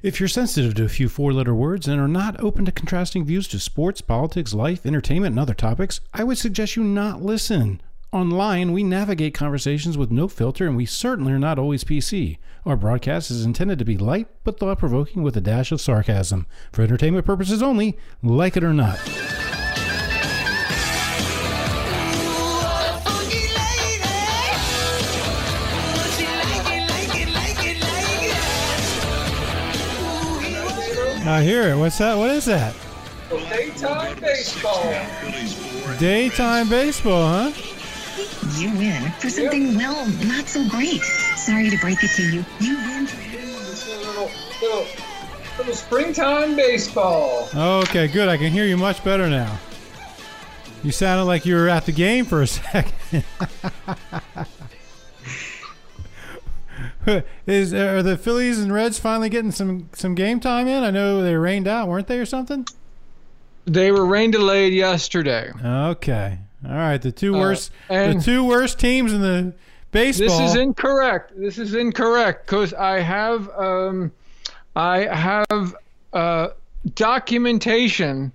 If you're sensitive to a few four letter words and are not open to contrasting views to sports, politics, life, entertainment, and other topics, I would suggest you not listen. Online, we navigate conversations with no filter, and we certainly are not always PC. Our broadcast is intended to be light but thought provoking with a dash of sarcasm. For entertainment purposes only, like it or not. I hear it. What's that? What is that? Daytime baseball. Daytime baseball, huh? You win for something, well, not so great. Sorry to break it to you. You win for It's little, little, little springtime baseball. Okay, good. I can hear you much better now. You sounded like you were at the game for a second. Is are the Phillies and Reds finally getting some some game time in? I know they rained out, weren't they, or something? They were rain delayed yesterday. Okay, all right. The two Uh, worst, the two worst teams in the baseball. This is incorrect. This is incorrect because I have um, I have uh, documentation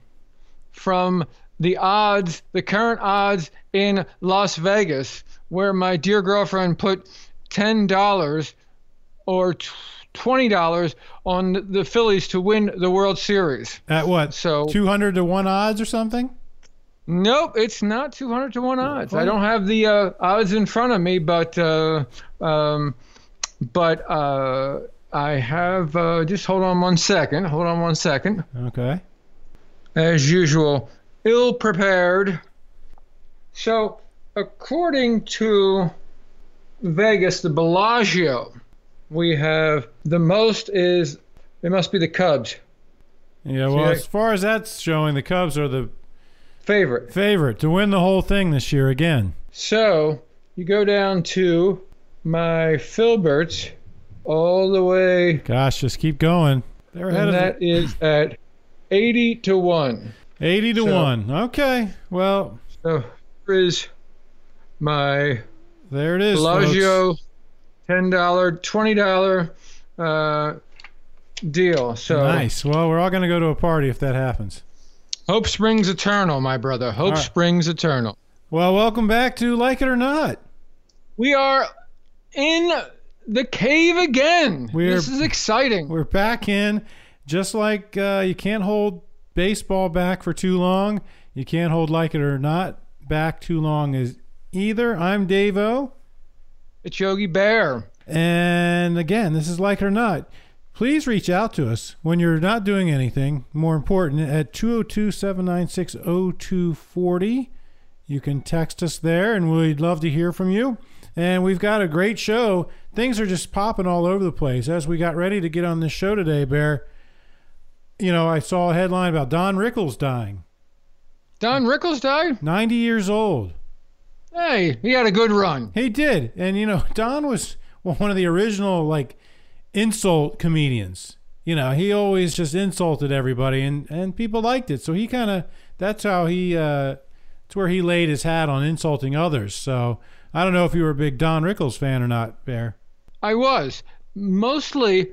from the odds, the current odds in Las Vegas, where my dear girlfriend put ten dollars or twenty dollars on the Phillies to win the World Series. at what? So Two hundred to one odds or something? Nope, it's not 200 to 1 odds. I don't have the uh, odds in front of me, but uh, um, but uh, I have. Uh, just hold on one second. Hold on one second. Okay. As usual, ill prepared. So, according to Vegas, the Bellagio, we have the most is it must be the Cubs Yeah. Well, as far as that's showing, the Cubs are the favorite. favorite to win the whole thing this year again. So you go down to my Filberts all the way, Gosh, just keep going. They're ahead and of that is at 80 to 1. 80 to so- 1. Okay. Well, So here is my there it is. Bellagio $10, $20 uh, deal. So. Nice. Well, we're all going to go to a party if that happens. hope springs eternal, my brother. Hope right. springs eternal. Well, welcome back to Like It or Not. We are in the cave again. We're- this is exciting. We're back in. Just like uh, you can't hold baseball back for too long, you can't hold Like It or Not back too long as either. I'm Davo. It's Yogi Bear. And again, this is like it or not. Please reach out to us when you're not doing anything. More important, at 202 796 0240. You can text us there, and we'd love to hear from you. And we've got a great show. Things are just popping all over the place. As we got ready to get on this show today, Bear, you know, I saw a headline about Don Rickles dying, Don Rickles died? 90 years old. Hey, he had a good run. He did, and you know, Don was one of the original like insult comedians. You know, he always just insulted everybody, and and people liked it. So he kind of that's how he uh, it's where he laid his hat on insulting others. So I don't know if you were a big Don Rickles fan or not, Bear. I was mostly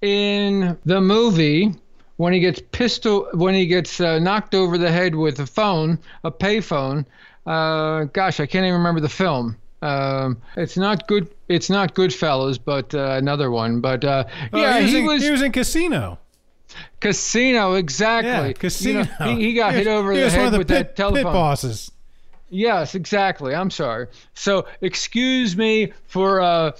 in the movie when he gets pistol when he gets uh, knocked over the head with a phone, a payphone. Uh, gosh, I can't even remember the film. Um, it's not good. It's not Goodfellas, but uh, another one. But uh, Oh, yeah, he was, he in, was he was in Casino. Casino exactly. Yeah, You know, Casino. he, he got was- hit over he the was one head of the with pit, that telephone. pit bosses. Yes, exactly. I'm sorry. So excuse me for uh,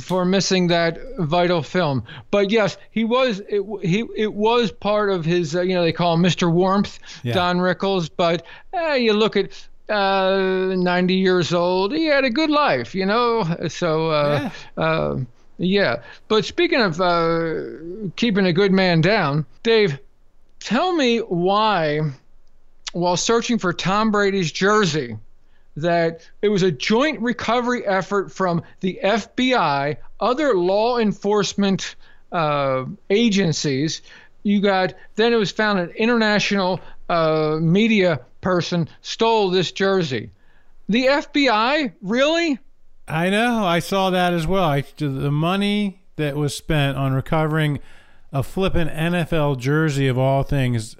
for missing that vital film. But yes, he was it, he it was part of his. Uh, you know, they call him Mr. Warmth, Yeah. Don Rickles. But uh, you look at. Uh, 90 years old. He had a good life, you know. So, uh, uh, yeah. But speaking of uh, keeping a good man down, Dave, tell me why while searching for Tom Brady's jersey that it was a joint recovery effort from the FBI, other law enforcement uh, agencies. You got then it was found an international uh, media person stole this jersey. The FBI, really? I know. I saw that as well. I, the money that was spent on recovering a flippin' NFL jersey of all things.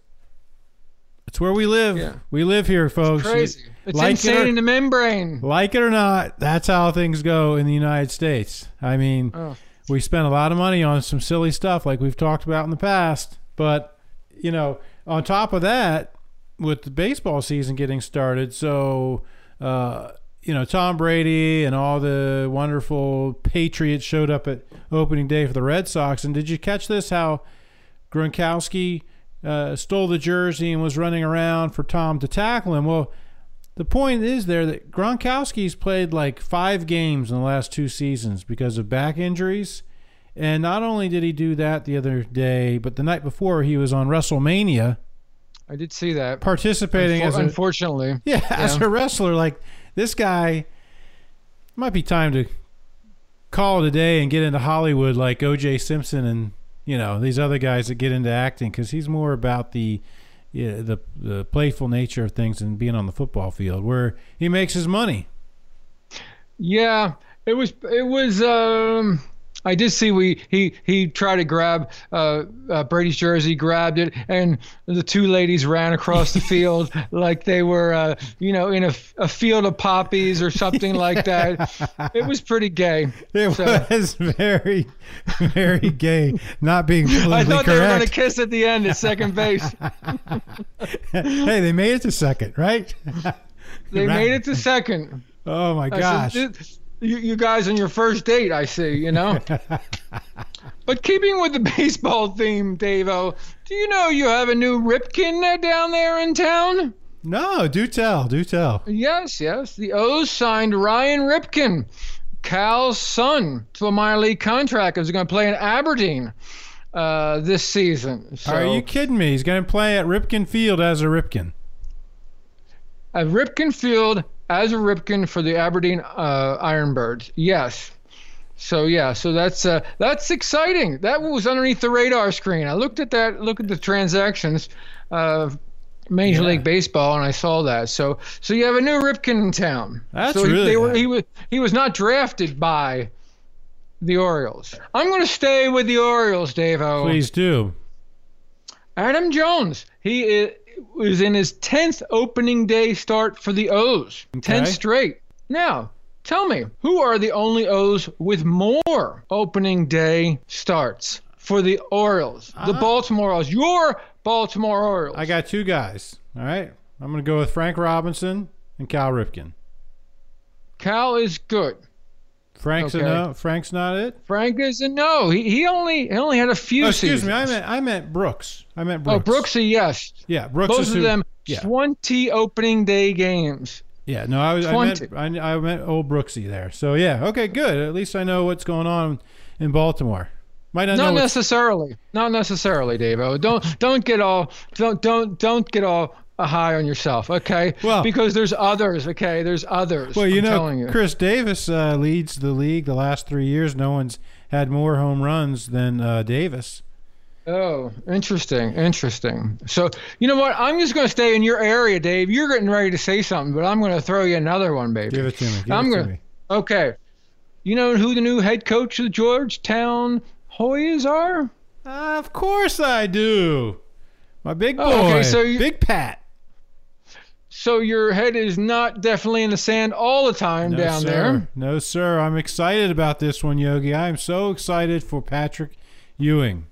It's where we live. Yeah. We live here, folks. Crazy. It's Like it insane or- in the membrane. Like it or not, that's how things go in the United States. I mean, Oh. We spent a lot of money on some silly stuff like we've talked about in the past. But, you know, on top of that, with the baseball season getting started, so, uh, you know, Tom Brady and all the wonderful Patriots showed up at opening day for the Red Sox. And did you catch this? How Gronkowski uh, stole the jersey and was running around for Tom to tackle him. Well, the point is there that Gronkowski's played like five games in the last two seasons because of back injuries. And not only did he do that the other day, but the night before he was on WrestleMania I did see that. participating Unfor- as a unfortunately. yeah, as a wrestler. Like this guy might be time to call it a day and get into Hollywood like O.J. Simpson and you know these other guys that get into acting because he's more about the yeah, the the playful nature of things and being on the football field where he makes his money. Yeah, it was. It was. Um, I did see we he he tried to grab uh, uh, Brady's jersey, grabbed it, and the two ladies ran across the field like they were, uh, you know, in a, a field of poppies or something like that. It was pretty gay. It So- was very, very gay, not being politically I thought they were going to kiss at the end at second base. hey, they made it to second, right? They Right. made it to second. Oh my said, gosh! "This- you, you guys on your first date, I see, you know. but keeping with the baseball theme, Davo, do you know you have a new Ripken uh, down there in town? no, do tell, do tell. Yes, yes. The O's signed Ryan Ripken, Cal's son, to a minor league contract. He's going to play in Aberdeen uh, this season. So, Are you kidding me? He's going to play at Ripken Field as a Ripken. at Ripken Field as a Ripken for the Aberdeen uh, Ironbirds. Yes. So yeah, so that's uh, that's exciting. That was underneath the radar screen. I looked at that, look at the transactions of Major Yeah. League Baseball, and I saw that. So so you have a new Ripken in town. That's so really they were, he was he was not drafted by the Orioles. I'm going to stay with the Orioles, Davo. Please do. Adam Jones. He i- was in his 10th opening day start for the O's. 10 Okay. straight. Now, tell me, who are the only O's with more opening day starts for the Orioles? The Ah. Baltimore Orioles. Your Baltimore Orioles. I got two guys. All right. I'm going to go with Frank Robinson and Cal Ripken. Cal is good. Frank's Okay. a no. Frank's not it. Frank is a no. He, he only he only had a few Oh, excuse seasons. me. I meant I meant Brooks. I meant oh, Brooks. Oh, Brooksy, yes. Yeah, Brooks Both is of who- them, Yeah. 20 opening day games. Yeah. No, I was. I 20. meant I, I meant old Brooksy there. So yeah. Okay. Good. At least I know what's going on in Baltimore. Might not, Not necessarily. Not necessarily, Davo. Don't don't get all don't don't don't get all uh, high on yourself, okay? Well- because there's others, okay? There's others. Well, you I'm know, you. Chris Davis uh, leads the league the last three years. No one's had more home runs than uh, Davis. Oh, interesting, interesting. So you know what? I'm just going to stay in your area, Dave. You're getting ready to say something, but I'm going to throw you another one, baby. Give it to me. Give I'm it gonna- me. Okay. You know who the new head coach of the Georgetown Hoyas are? Of course I do. My big boy, Oh, okay, so you- Big Pat. So your head is not definitely in the sand all the time No, down sir. there. No, sir. I'm excited about this one, Yogi. I'm so excited for Patrick Ewing.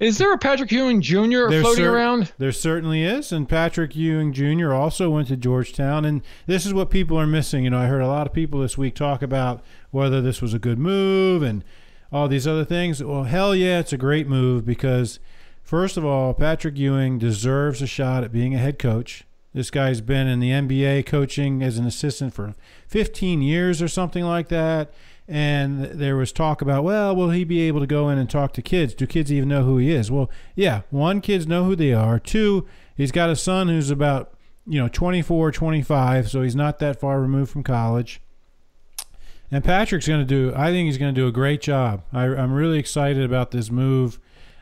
Is there a Patrick Ewing Jr. There floating cer- around? There certainly is. And Patrick Ewing Jr. also went to Georgetown. And this is what people are missing. You know, I heard a lot of people this week talk about whether this was a good move and all these other things. Well, hell yeah, it's a great move because, first of all, Patrick Ewing deserves a shot at being a head coach. This guy's been in the NBA coaching as an assistant for 15 years or something like that. And there was talk about, well, will he be able to go in and talk to kids? Do kids even know who he is? Well, yeah, one, kids know who they are. Two, he's got a son who's about, you know, 24, 25, so he's not that far removed from college. And Patrick's going to do, I think he's going to do a great job. I, I'm really excited about this move.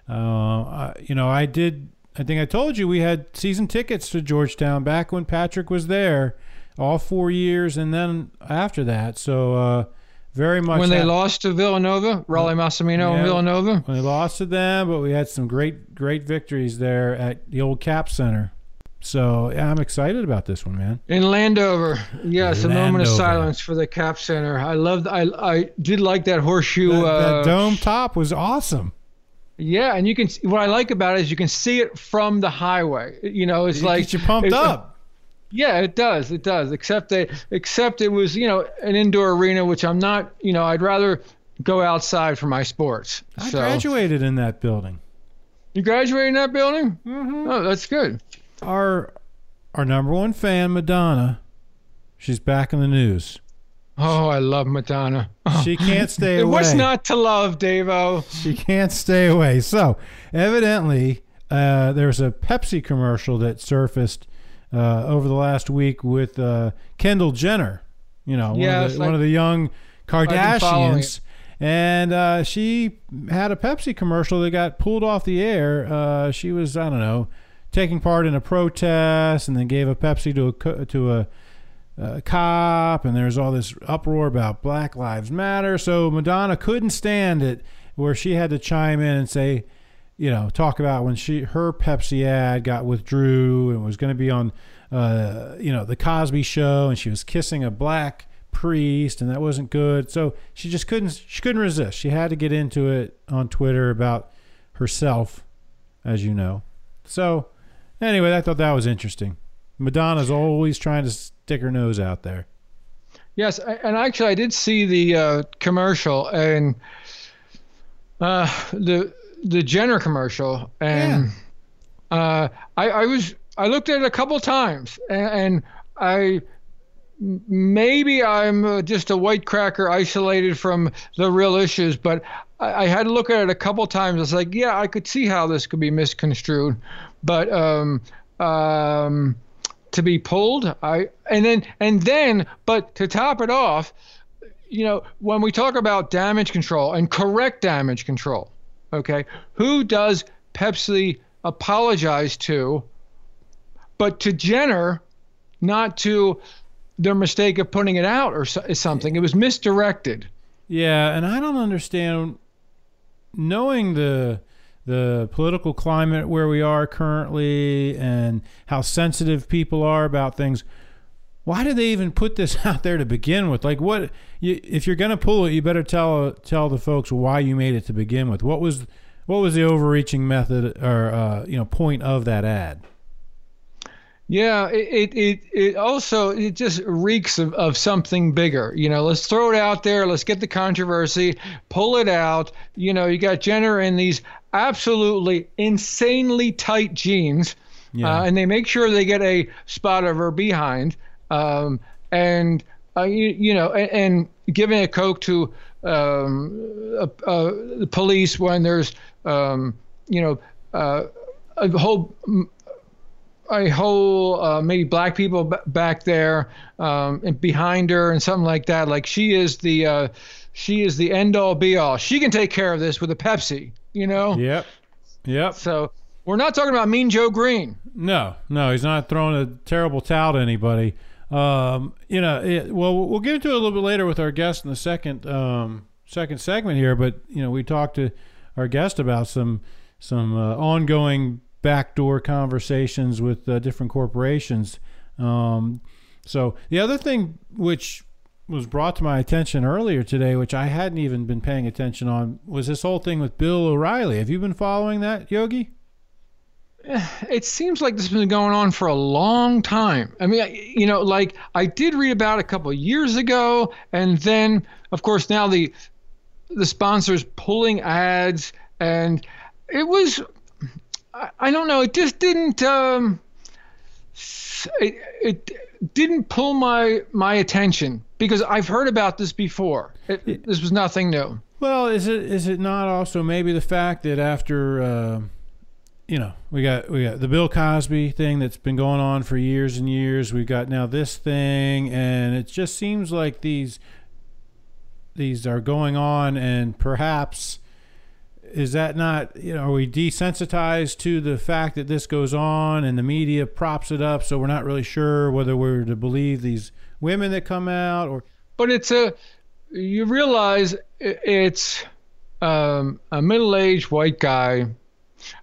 Uh, I, you know, I did, I think I told you we had season tickets to Georgetown back when Patrick was there, all four years and then after that. So, uh, very much when they lost to Villanova, Rollie Massimino and Villanova. when they lost to them, but we had some great great victories there at the old Cap Center. So yeah, I'm excited about this one, man. In Landover, yes, a moment of silence for the Cap Center. I loved. I I did like that horseshoe. That, uh, that dome top was awesome. Yeah, and you can. See what I like about it is you can see it from the highway. You know, it's It like gets you pumped it's- up. Yeah, it does. It does. Except that, except it was you know an indoor arena, which I'm not. You know, I'd rather go outside for my sports. I so graduated in that building. you graduated in that building? Mm-hmm. Oh, that's good. Our our number one fan, Madonna, she's back in the news. Oh, I love Madonna. She can't stay It away. was not to love, Davo. She can't stay away. So, evidently, uh, there's a Pepsi commercial that surfaced uh, over the last week with uh, Kendall Jenner. You know, one, Yes, of, the, I- one of the young Kardashians. And uh, she had a Pepsi commercial that got pulled off the air. Uh, she was, I don't know, taking part in a protest and then gave a Pepsi to a to a uh, cop, and there's all this uproar about Black Lives Matter. So Madonna couldn't stand it, where she had to chime in and say, you know, talk about when she her Pepsi ad got withdrew and was going to be on, uh, you know, the Cosby Show, and she was kissing a black priest, and that wasn't good. So she just couldn't she couldn't resist. She had to get into it on Twitter about herself, as you know. So anyway, I thought that was interesting. Madonna's always trying to stick her nose out there. Yes, and actually, I did see the uh, commercial and uh, the the Jenner commercial, and uh, I, I was I looked at it a couple times, and, and I maybe I'm uh, just a white cracker isolated from the real issues, but I, I had to look at it a couple times. It's like, yeah, I could see how this could be misconstrued, but um, um, to be pulled, I and then and then, but to top it off, you know, when we talk about damage control and correct damage control, okay, who does Pepsi apologize to? But to Jenner, not to their mistake of putting it out or so, something. It was misdirected. Yeah, and I don't understand knowing the the political climate where we are currently and how sensitive people are about things. Why did they even put this out there to begin with? Like, what you, if you're going to pull it, you better tell tell the folks why you made it to begin with. What was what was the overreaching method or uh, you know point of that ad? Yeah, it, it, it, also it just reeks of, of something bigger. You know, let's throw it out there. Let's get the controversy, pull it out. You know, you got Jenner in these absolutely insanely tight jeans, Yeah. uh, and they make sure they get a spot of her behind. Um, and uh, you, you know, and, and giving a coke to um, uh, uh, the police when there's um, you know uh, a whole a whole uh, maybe black people b- back there um, and behind her and something like that. Like she is the uh, she is the end all be all. She can take care of this with a Pepsi, you know. Yep. Yep. So we're not talking about Mean Joe Greene. No, no, he's not throwing a terrible towel to anybody. Um, you know, it, well, we'll get into it a little bit later with our guest in the second um, second segment here. But you know, we talked to our guest about some some uh, ongoing backdoor conversations with uh, different corporations. Um, so the other thing which was brought to my attention earlier today, which I hadn't even been paying attention on, was this whole thing with Bill O'Reilly. Have you been following that, Yogi? It seems like this has been going on for a long time. I mean, you know, like I did read about a couple of years ago, and then, of course, now the the sponsors pulling ads, and it was, I, I don't know, it just didn't, um, it, it didn't pull my my attention because I've heard about this before. It, this was nothing new. Well, is it is it not also maybe the fact that after uh, you know we got we got the Bill Cosby thing that's been going on for years and years. We've got now this thing, and it just seems like these these are going on, and perhaps is that not you know are we desensitized to the fact that this goes on, and the media props it up, so we're not really sure whether we're to believe these women that come out or but it's a you realize it's um, a middle-aged white guy.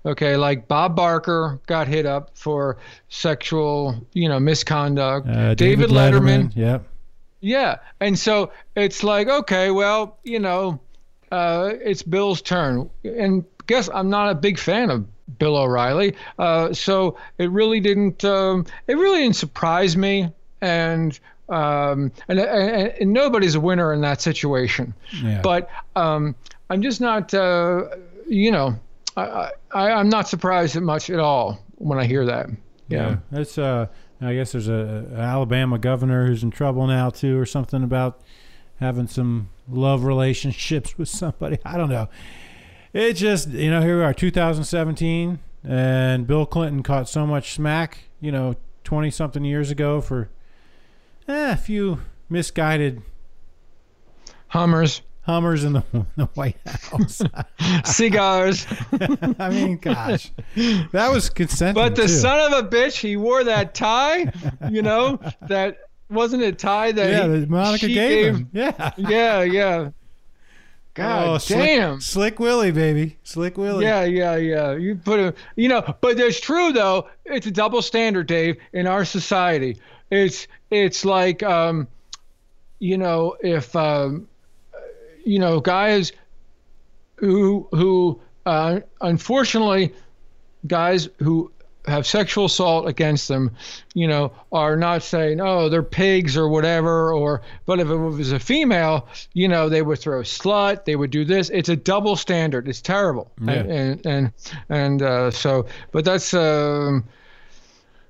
Okay, like Bob Barker got hit up for sexual, you know, misconduct. Uh, David, Letterman, Yep. yeah, and so it's like, okay, well, you know, uh, it's Bill's turn, and guess I'm not a big fan of Bill O'Reilly, uh, so it really didn't, um, it really didn't surprise me, and um, and, and, and nobody's a winner in that situation, Yeah. but um, I'm just not, uh, you know, I, I I'm not surprised at much at all when I hear that. Yeah, that's uh. I guess there's a, a Alabama governor who's in trouble now too, or something about having some love relationships with somebody. I don't know. It just you know here we are, 2017, and Bill Clinton caught so much smack, you know, 20 something years ago for eh, a few misguided Hummers, Hummers in the, the White House. cigars. I mean, gosh, that was consenting. But the too. son of a bitch, he wore that tie. You know that wasn't a tie that yeah, he, Monica she gave him. Yeah. Yeah, yeah. God Oh, slick- damn. Slick, Willie, baby. Slick Willie. Yeah, yeah, yeah. You put a, you know, but it's true though. It's a double standard, Dave, in our society. It's it's like, um, you know, if um, you know, guys who who uh, unfortunately, guys who have sexual assault against them, you know, are not saying, oh, they're pigs or whatever, or but if it was a female, you know, they would throw slut, they would do this. It's a double standard. It's terrible. Yeah. And and and, and uh, so, but that's um,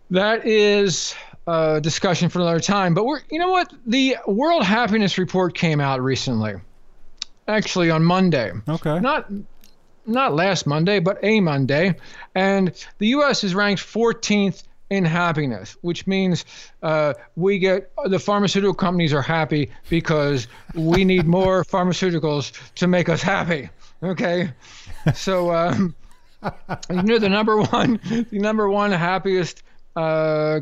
that is a discussion for another time. But we're, you know what? The World Happiness Report came out recently, actually on Monday Okay. not not last Monday, but a Monday, and the U.S. is ranked 14th in happiness, which means uh, we get the pharmaceutical companies are happy because we need more pharmaceuticals to make us happy. Okay, so um, you know the number one, the number one happiest uh,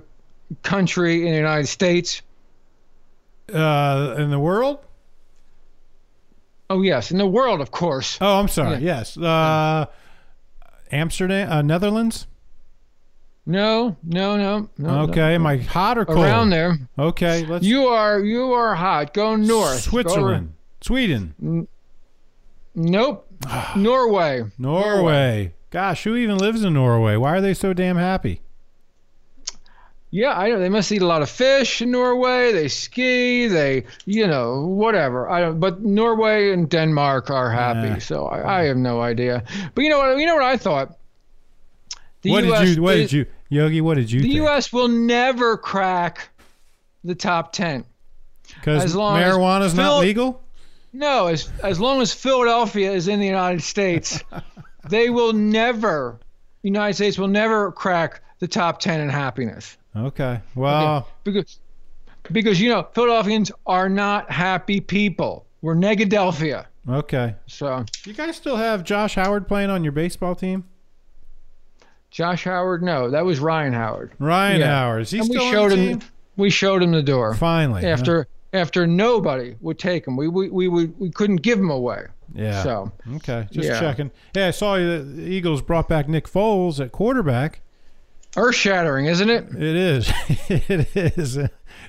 country in the United States. Uh, in the world? Oh yes, in the world, of course. Oh, I'm sorry. Yes. Uh, Amsterdam, uh, Netherlands. No, no, no, no. Okay. Am I hot or cold? Around there. Okay. Let's. You are you are hot. Go north. Go Switzerland, Sweden, Nope. Norway. Norway. Gosh, who even lives in Norway? Why are they so damn happy? Yeah, I know. They must eat a lot of fish in Norway. They ski. They, you know, whatever. I don't. But Norway and Denmark are happy. Yeah. So I, I have no idea. But you know what? You know what I thought. The what US did you? What is- did you, Yogi? What did you The think? U.S. will never crack the top ten. Because as marijuana's not legal. No, as as long as Philadelphia is in the United States, they will never. United States will never crack the top ten in happiness. Okay. Well, because because you know Philadelphians are not happy people. We're Negadelphia. okay. So You guys still have Josh Howard playing on your baseball team? Josh Howard, no, that was Ryan Howard. Ryan Yeah. Howard. Is he and still we on showed the him we showed him the door Finally. huh? after after nobody would take him. We we we, we, we couldn't give him away. Yeah. So Okay. Just Yeah. checking. Yeah, I saw. The Eagles brought back Nick Foles at quarterback. Earth shattering, isn't it? It is. it is.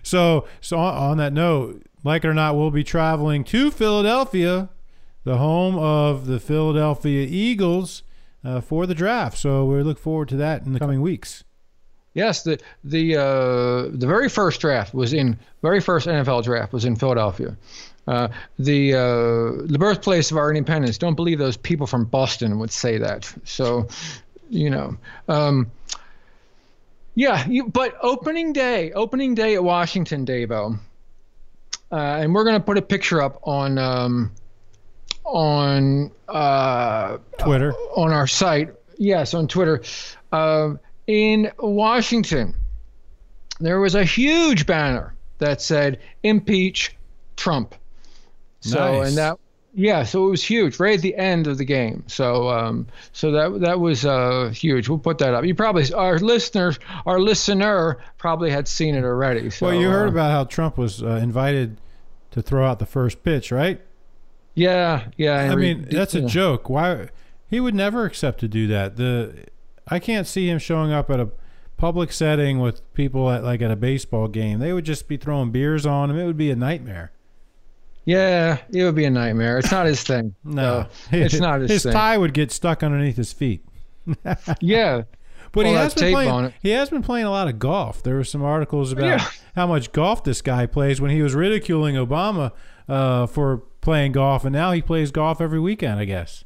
So, so on, on that note, like it or not, we'll be traveling to Philadelphia, the home of the Philadelphia Eagles, uh, for the draft. So we look forward to that in the coming weeks. Yes, the the uh, the very first draft was in very first NFL draft was in Philadelphia. Uh, the uh, the birthplace of our independence. Don't believe those people from Boston would say that. So, you know, um, yeah. You, but opening day, opening day at Washington, Davo, uh, and we're gonna put a picture up on um, on uh, Twitter. on our site. Yes, on Twitter. Uh, in Washington, there was a huge banner that said "Impeach Trump." So, Nice. and that, yeah, so it was huge right at the end of the game. So, um, so that that was uh, huge. We'll put that up. You probably our listeners, our listener probably had seen it already. So, Well, you heard uh, about how Trump was uh, invited to throw out the first pitch, right? Yeah, yeah. I mean, that's a joke. Why he would never accept to do that. The I can't see him showing up at a public setting with people at like at a baseball game. They would just be throwing beers on him. It would be a nightmare. Yeah, it would be a nightmare. It's not his thing. No, it's not his, thing. his thing. tie would get stuck underneath his feet. Yeah, But he has been playing. He has been playing a lot of golf. There were some articles about Yeah. how much golf this guy plays when he was ridiculing Obama uh, for playing golf, and now he plays golf every weekend. I guess.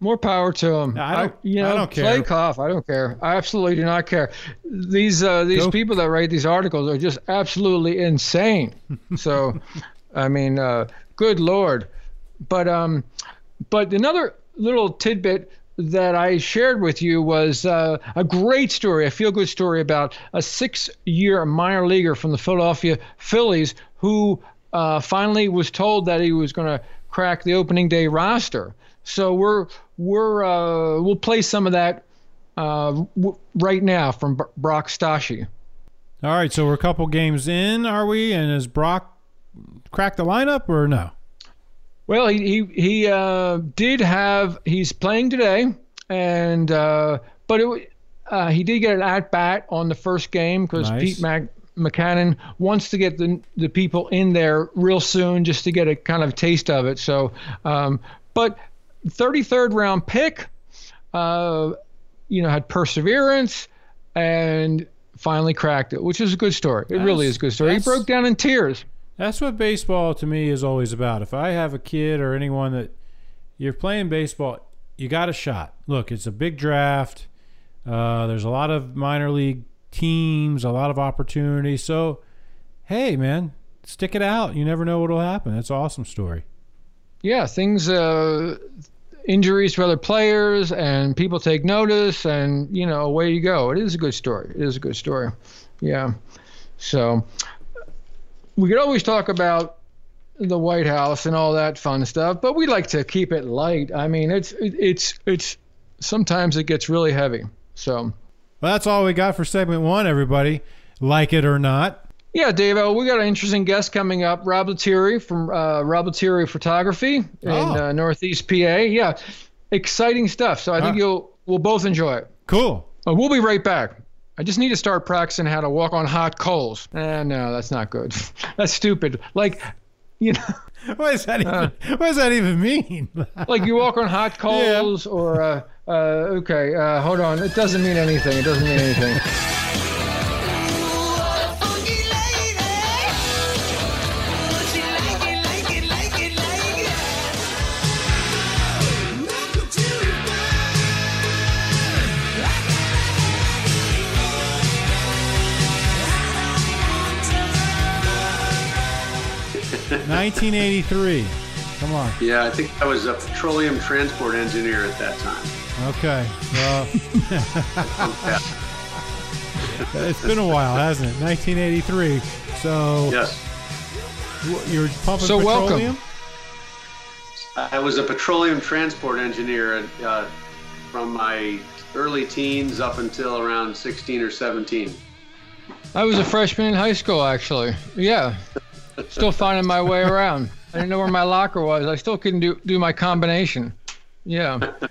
more power to him. I don't- you know, I don't Play care. golf. I don't care. I absolutely do not care. These uh, these Go- people that write these articles are just absolutely insane. so, I mean, uh, good lord. But um, but another little tidbit that I shared with you was uh, a great story, a feel good story about a six year minor leaguer from the Philadelphia Phillies who uh, finally was told that he was going to crack the opening day roster. So we're we're uh, we'll play some of that uh, w- right now from B- Brock Stassi. All right, so we're a couple games in, are we? And has Brock cracked the lineup or no? Well, he he, he uh, did have he's playing today, and uh, but it, uh, he did get an at bat on the first game because Nice. Pete Mac, Mackanin wants to get the the people in there real soon just to get a kind of taste of it. So, um, but 33rd round pick, uh, you know, had perseverance and finally cracked it, which is a good story. It really is a good story. He broke down in tears. That's what baseball to me is always about. If I have a kid or anyone that you're playing baseball, you got a shot. Look, it's a big draft. Uh, there's a lot of minor league teams, a lot of opportunity. So, hey, man, stick it out. You never know what'll happen. That's an awesome story. yeah, things, uh, injuries to other players, and people take notice, and you know, away you go. It is a good story. It is a good story. Yeah. So we could always talk about the White House and all that fun stuff, but we like to keep it light. I mean, it's it's it's sometimes it gets really heavy. So. Well, that's all we got for segment one, everybody. Like it or not. Yeah, Dave, uh, we got an interesting guest coming up. Rob Lettieri from uh, Rob Lettieri Photography in Oh. uh, Northeast PA. Yeah, exciting stuff. So I think you'll we'll both enjoy it. Cool. Uh, we'll be right back. I just need to start practicing how to walk on hot coals. Eh, no, that's not good. that's stupid. Like, you know, What does that even, Uh. what does that even mean? like you walk on hot Yeah. coals, or uh, uh, okay, uh, hold on. It doesn't mean anything. It doesn't mean anything. 1983. Come on. Yeah, I think I was a petroleum transport engineer at that time. Okay. Well, it's been a while, hasn't it? 1983. So Yes. you're pumping So welcome. petroleum? I was a petroleum transport engineer uh, from my early teens up until around 16 or 17. I was a freshman in high school, actually. Yeah. Still finding my way around. I didn't know where my locker was. I still couldn't do, do my combination. Yeah.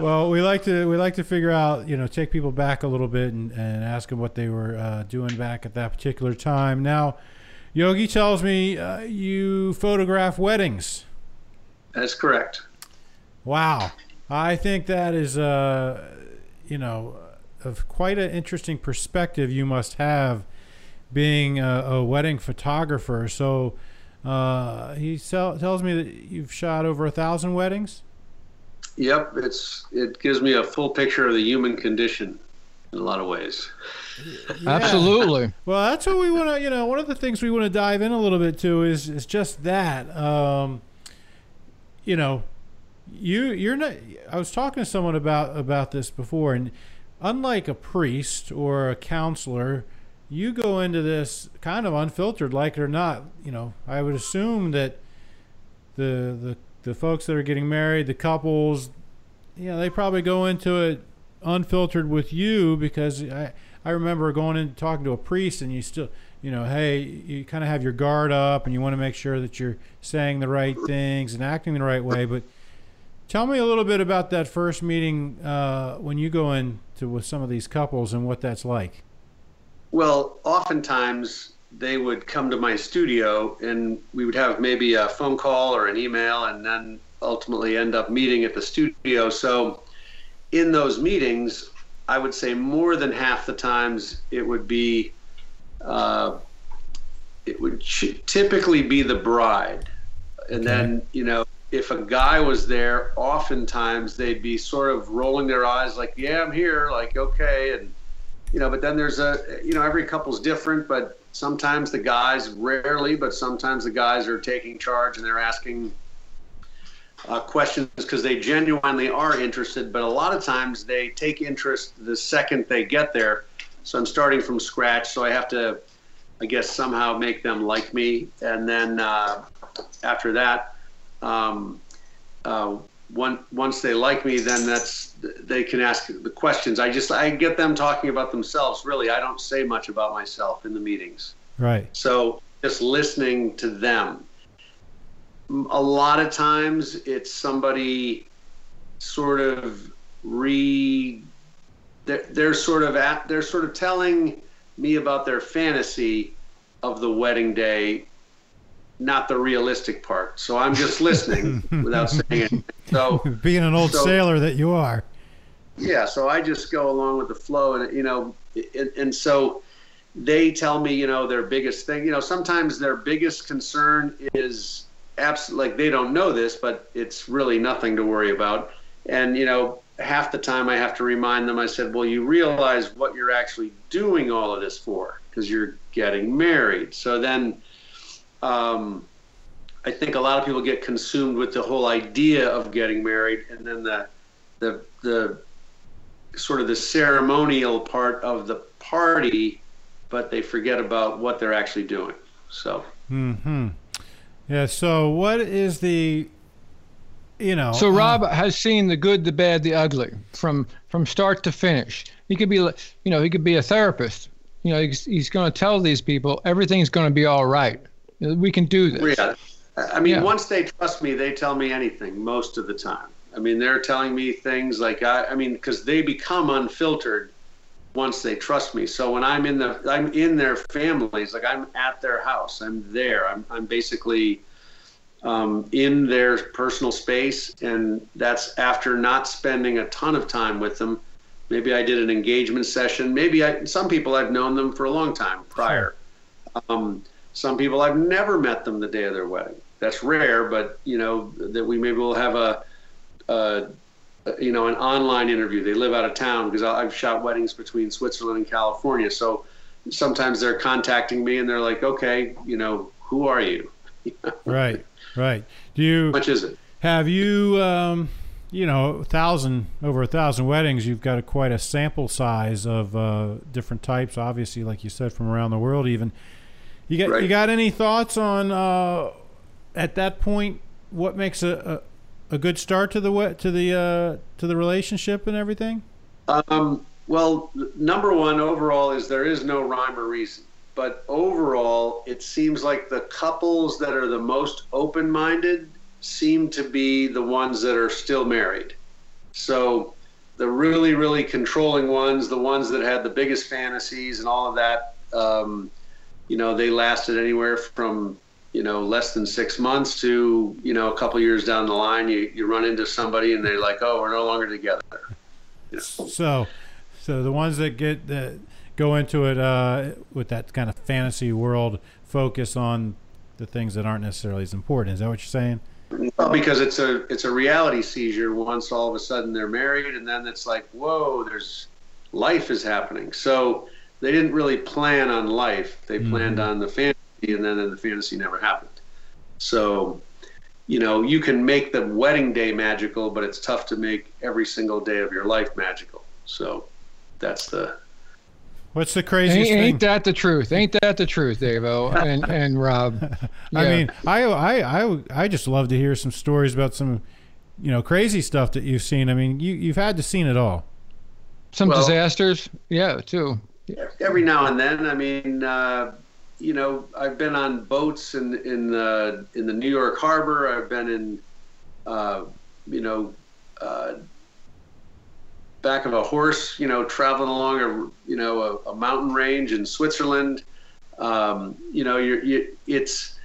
Well, we like to we like to figure out, you know, take people back a little bit and, and ask them what they were uh, doing back at that particular time. Now, Yogi tells me uh, you photograph weddings. That's correct. Wow, I think that is, uh, you know, of quite an interesting perspective you must have, being a, a wedding photographer. So, uh, he tell, tells me that you've shot over a thousand weddings. Yep, it's it gives me a full picture of the human condition in a lot of ways. Absolutely. Well, that's what we want to, you know, one of the things we want to dive in a little bit to is is just that. Um, you know, you you're not. I was talking to someone about about this before, and unlike a priest or a counselor, you go into this kind of unfiltered, like it or not. You know, I would assume that the the the folks that are getting married, the couples, you know, they probably go into it unfiltered with you because I I remember going in talking to a priest and you still you know, hey, you kind of have your guard up and you want to make sure that you're saying the right things and acting the right way. But tell me a little bit about that first meeting uh, when you go into with some of these couples and what that's like. Well, oftentimes they would come to my studio and we would have maybe a phone call or an email and then ultimately end up meeting at the studio. So in those meetings, I would say more than half the times it would be, uh, it would ch- typically be the bride. And then, you know, if a guy was there, oftentimes they'd be sort of rolling their eyes like, yeah, I'm here, like, okay. And, you know, but then there's a, you know, every couple's different, but sometimes the guys, rarely, but sometimes the guys are taking charge and they're asking uh, questions because they genuinely are interested, but a lot of times they take interest the second they get there. So I'm starting from scratch, so I have to, I guess, somehow make them like me. And then uh, after that, um, uh, one, once they like me, then that's they can ask the questions. I just I get them talking about themselves. Really, I don't say much about myself in the meetings. Right. So just listening to them. A lot of times it's somebody sort of re they're, they're sort of at they're sort of telling me about their fantasy of the wedding day not the realistic part so i'm just listening without saying anything so Being an old So- sailor that you are. Yeah so i just go along with the flow and you know and, and so they tell me you know their biggest thing you know sometimes their biggest concern is absolutely like they don't know this but it's really nothing to worry about. And you know half the time i have to remind them i said well you realize what you're actually doing all of this for because you're getting married. So then um, i think a lot of people get consumed with the whole idea of getting married and then the the the sort of the ceremonial part of the party, but they forget about what they're actually doing. So Hmm. Yeah. So, what is the, you know? So uh, Rob has seen the good, the bad, the ugly from from start to finish. He could be, like- you know, he could be a therapist. You know, he's, he's going to tell these people everything's going to be all right. We can do this. yeah, I mean, Yeah. once they trust me, they tell me anything most of the time. I mean, they're telling me things like I, I mean, because they become unfiltered once they trust me. So when I'm in the, I'm in their families, like I'm at their house, I'm there. I'm, I'm basically um, in their personal space, and that's after not spending a ton of time with them. Maybe I did an engagement session. Maybe I, some people I've known them for a long time prior. Um, some people I've never met them the day of their wedding. That's rare, but you know that we maybe will have a, a you know, an online interview. They live out of town because I've shot weddings between Switzerland and California. So sometimes they're contacting me and they're like, okay, you know, who are you? Right. Right. Do you How much is it? have you, um, you know, thousand over a thousand weddings? You've got a, quite a sample size of uh, different types. Obviously, like you said, from around the world. Even you got you got any thoughts on uh, at that point what makes a, a, a good start to the to the uh, to the relationship and everything? Um, well, number one overall is there is no rhyme or reason. But overall, it seems like the couples that are the most open minded seem to be the ones that are still married. So the really, really controlling ones, the ones that had the biggest fantasies and all of that, um, you know, they lasted anywhere from, you know, less than six months to, you know, a couple years down the line, you, you run into somebody and they're like, oh, we're no longer together. So, so the ones that get that go into it uh, with that kind of fantasy world focus on the things that aren't necessarily as important. Is that what you're saying? Well, because it's a it's a reality seizure. Once all of a sudden they're married, and then it's like, whoa, there's life is happening. So they didn't really plan on life. They planned on the fantasy, and then the fantasy never happened. So, you know, you can make the wedding day magical, but it's tough to make every single day of your life magical. So, that's the What's the Ain't, craziest ain't thing? that the truth? Ain't that the truth, Davo and and Rob? I mean, I, I, I, I just love to hear some stories about some, you know, crazy stuff that you've seen. I mean, you, you've had to seen it all. some well- disasters, yeah, too. every now and then. I mean, uh, you know, I've been on boats in in the in the New York Harbor. I've been in, uh, you know, uh, back of a horse. You know, traveling along a you know a, a mountain range in Switzerland. Um, you know, you're, you, it's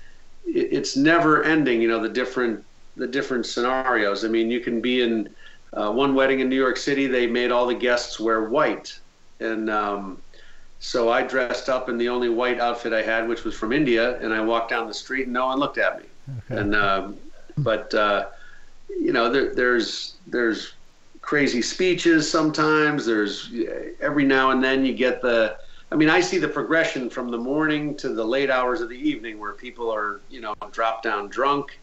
it's never ending. You know, the different the different scenarios. I mean, you can be in uh, one wedding in New York City. They made all the guests wear white, and um, so I dressed up in the only white outfit I had, which was from India, and I walked down the street and no one looked at me. And um, but uh, you know, there, there's there's crazy speeches sometimes. There's every now and then you get the. I mean, I see the progression from the morning to the late hours of the evening, where people are you know drop down drunk.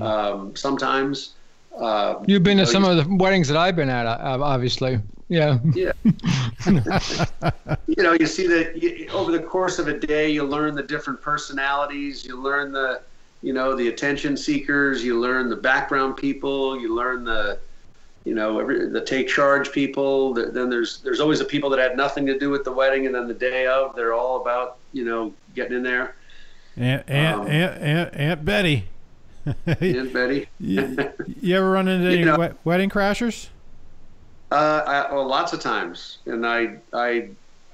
Um, sometimes. Uh, You've been to you know, some of the weddings that I've been at, uh, obviously. Yeah. Yeah. you know, you see that you, over the course of a day, you learn the different personalities. You learn the, you know, the attention seekers. You learn the background people. You learn the, you know, every, the take charge people. Th- Then there's there's always the people that had nothing to do with the wedding, and then the day of, they're all about you know getting in there. Aunt Aunt Um, Aunt, Aunt, Aunt Betty. Aunt Betty. you, you ever run into You any know- wedding crashers? Uh, I, well, lots of times, and I, I,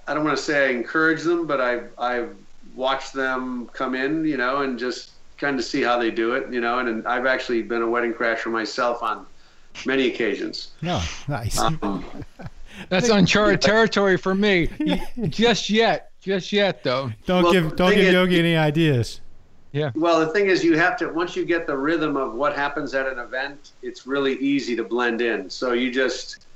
I don't want to say I encourage them, but I've, I've watched them come in, you know, and just kind of see how they do it, you know, and, and I've actually been a wedding crasher myself on many occasions. No, nice. Um, That's uncharted territory for me. Just yet. Just yet, though. don't well, give don't thing give is- Yogi any ideas. Yeah. Well, the thing is, you have to once you get the rhythm of what happens at an event, it's really easy to blend in. So you just,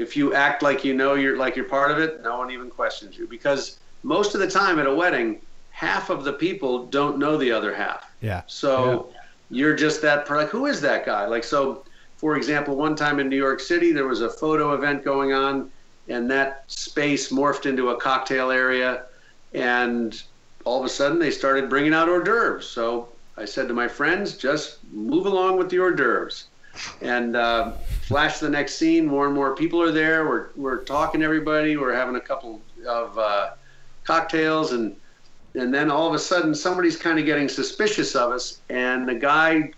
if you act like you know you're like you're part of it, no one even questions you because most of the time at a wedding, half of the people don't know the other half. Yeah. So you're just that like who is that guy? Like so for example, one time in New York City there was a photo event going on and that space morphed into a cocktail area and all of a sudden they started bringing out hors d'oeuvres. So I said to my friends, just move along with the hors d'oeuvres. And uh, flash to the next scene. More and more people are there. We're, we're talking to everybody. We're having a couple of uh, cocktails, and and then all of a sudden somebody's kind of getting suspicious of us, and the guy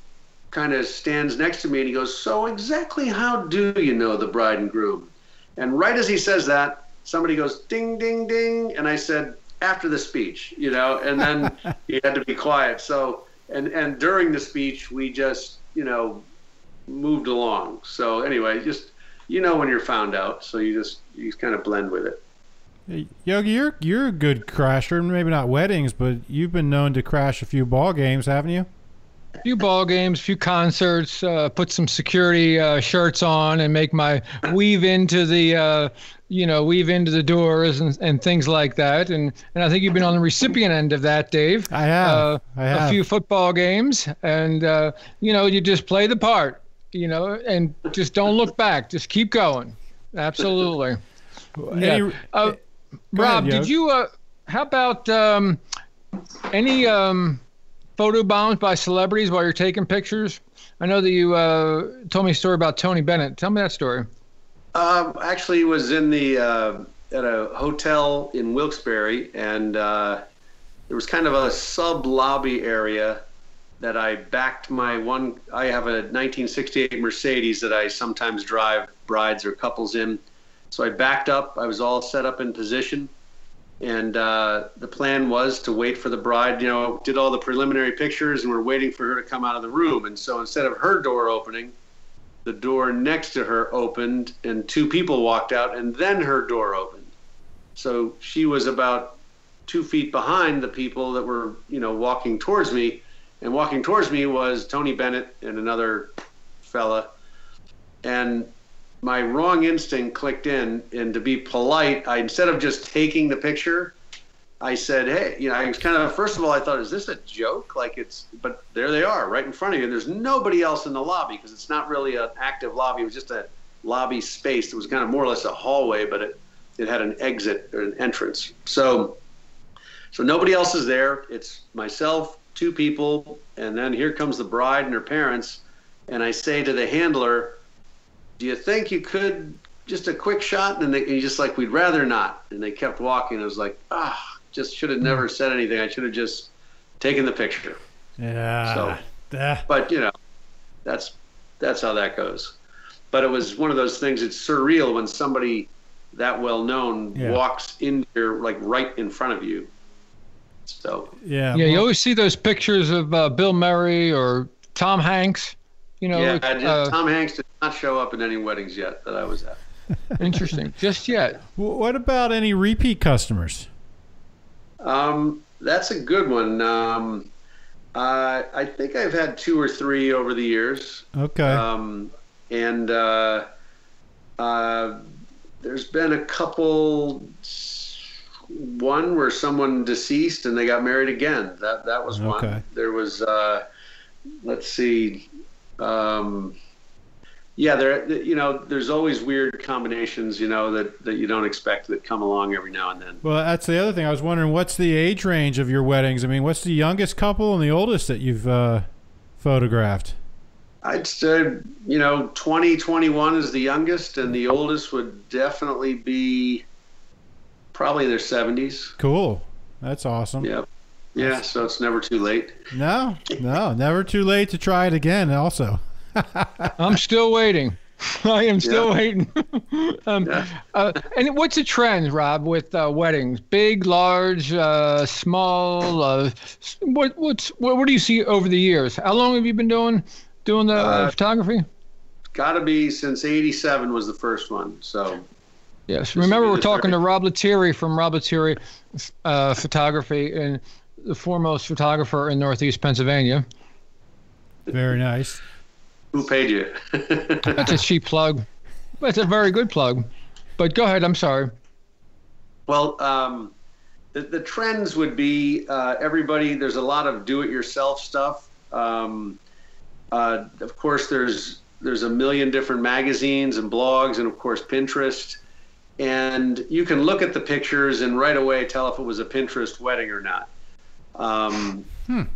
kind of stands next to me and he goes, "So exactly how do you know the bride and groom?" And right as he says that, somebody goes, "Ding, ding, ding," and I said, "After the speech," you know, and then he had to be quiet. So and and during the speech, we just you know moved along. So anyway, just you know when you're found out, so you just you just kind of blend with it. Hey, Yogi, you're you're a good crasher. Maybe not weddings, but you've been known to crash a few ball games, haven't you? A few ball games, a few concerts, uh, put some security uh, shirts on, and make my weave into the, uh, you know, weave into the doors and, and things like that. And and I think you've been on the recipient end of that, Dave. I have. Uh, I have. A few football games, and uh, you know, you just play the part, you know, and just don't look back. Just keep going. Absolutely. Yeah. Any- Uh, Go Rob, ahead, did you? Uh, how about um, any um, photo bombs by celebrities while you're taking pictures? I know that you uh, told me a story about Tony Bennett. Tell me that story. Um, actually, was in the uh, at a hotel in Wilkes-Barre, and uh, there was kind of a sub lobby area that I backed my one. I have a 1968 Mercedes that I sometimes drive brides or couples in. So I backed up. I was all set up in position, and uh, the plan was to wait for the bride. You know, did all the preliminary pictures, and we're waiting for her to come out of the room. And so instead of her door opening, the door next to her opened and two people walked out and then her door opened so she was about two feet behind the people that were you know walking towards me and walking towards me was tony bennett and another fella and my wrong instinct clicked in and to be polite i instead of just taking the picture I said, "Hey, you know, I was kind of first of all, I thought, is this a joke? Like it's, but there they are, right in front of you. And there's nobody else in the lobby because it's not really an active lobby. It was just a lobby space. It was kind of more or less a hallway, but it it had an exit or an entrance. So, so nobody else is there. It's myself, two people, and then here comes the bride and her parents. And I say to the handler, "Do you think you could?" Just a quick shot, and, they, and he's just like, "We'd rather not." And they kept walking. I was like, "Ah, just should have never said anything. I should have just taken the picture. Yeah. So- But you know, that's that's how that goes. But it was one of those things. It's surreal when somebody that well known Yeah. walks in here like right in front of you. So yeah. Yeah, you always see those pictures of uh, Bill Murray or Tom Hanks. You know, yeah, like, I did- uh, Tom Hanks did not show up in any weddings yet that I was at. interesting. Just yet. what about any repeat customers? Um, that's a good one. Um, uh, I think I've had two or three over the years. Okay. Um, and uh, uh, there's been a couple. One where someone deceased and they got married again. That that was Okay. one. There was. Uh, let's see. Um, yeah, there. You know, there's always weird combinations. You know that that you don't expect that come along every now and then. well, that's the other thing. I was wondering, what's the age range of your weddings? I mean, what's the youngest couple and the oldest that you've uh, photographed? I'd say, you know, 20, 21 is the youngest, and the oldest would definitely be probably their 70s. Cool. That's awesome. Yep. Yeah, so it's never too late. No, no, never too late to try it again. Also, I'm still waiting. I am still Yeah. waiting. um, Yeah. uh, and what's the trend, Rob, with uh, weddings? Big, large, uh, small? Uh, what what's what, what do you see over the years? How long have you been doing doing the uh, photography? Got to be since 87 was the first one. So, Yes. Remember, we're talking third. to Rob Lettieri from Rob Lettieri uh, Photography, and the foremost photographer in Northeast Pennsylvania. very nice. who paid you? That's a cheap plug, but it's a very good plug. But go ahead. I'm sorry. Well, um, the, the trends would be uh, everybody, there's a lot of do it yourself stuff. Um, uh, of course, there's there's a million different magazines and blogs, and of course, Pinterest. And you can look at the pictures and right away tell if it was a Pinterest wedding or not. Um,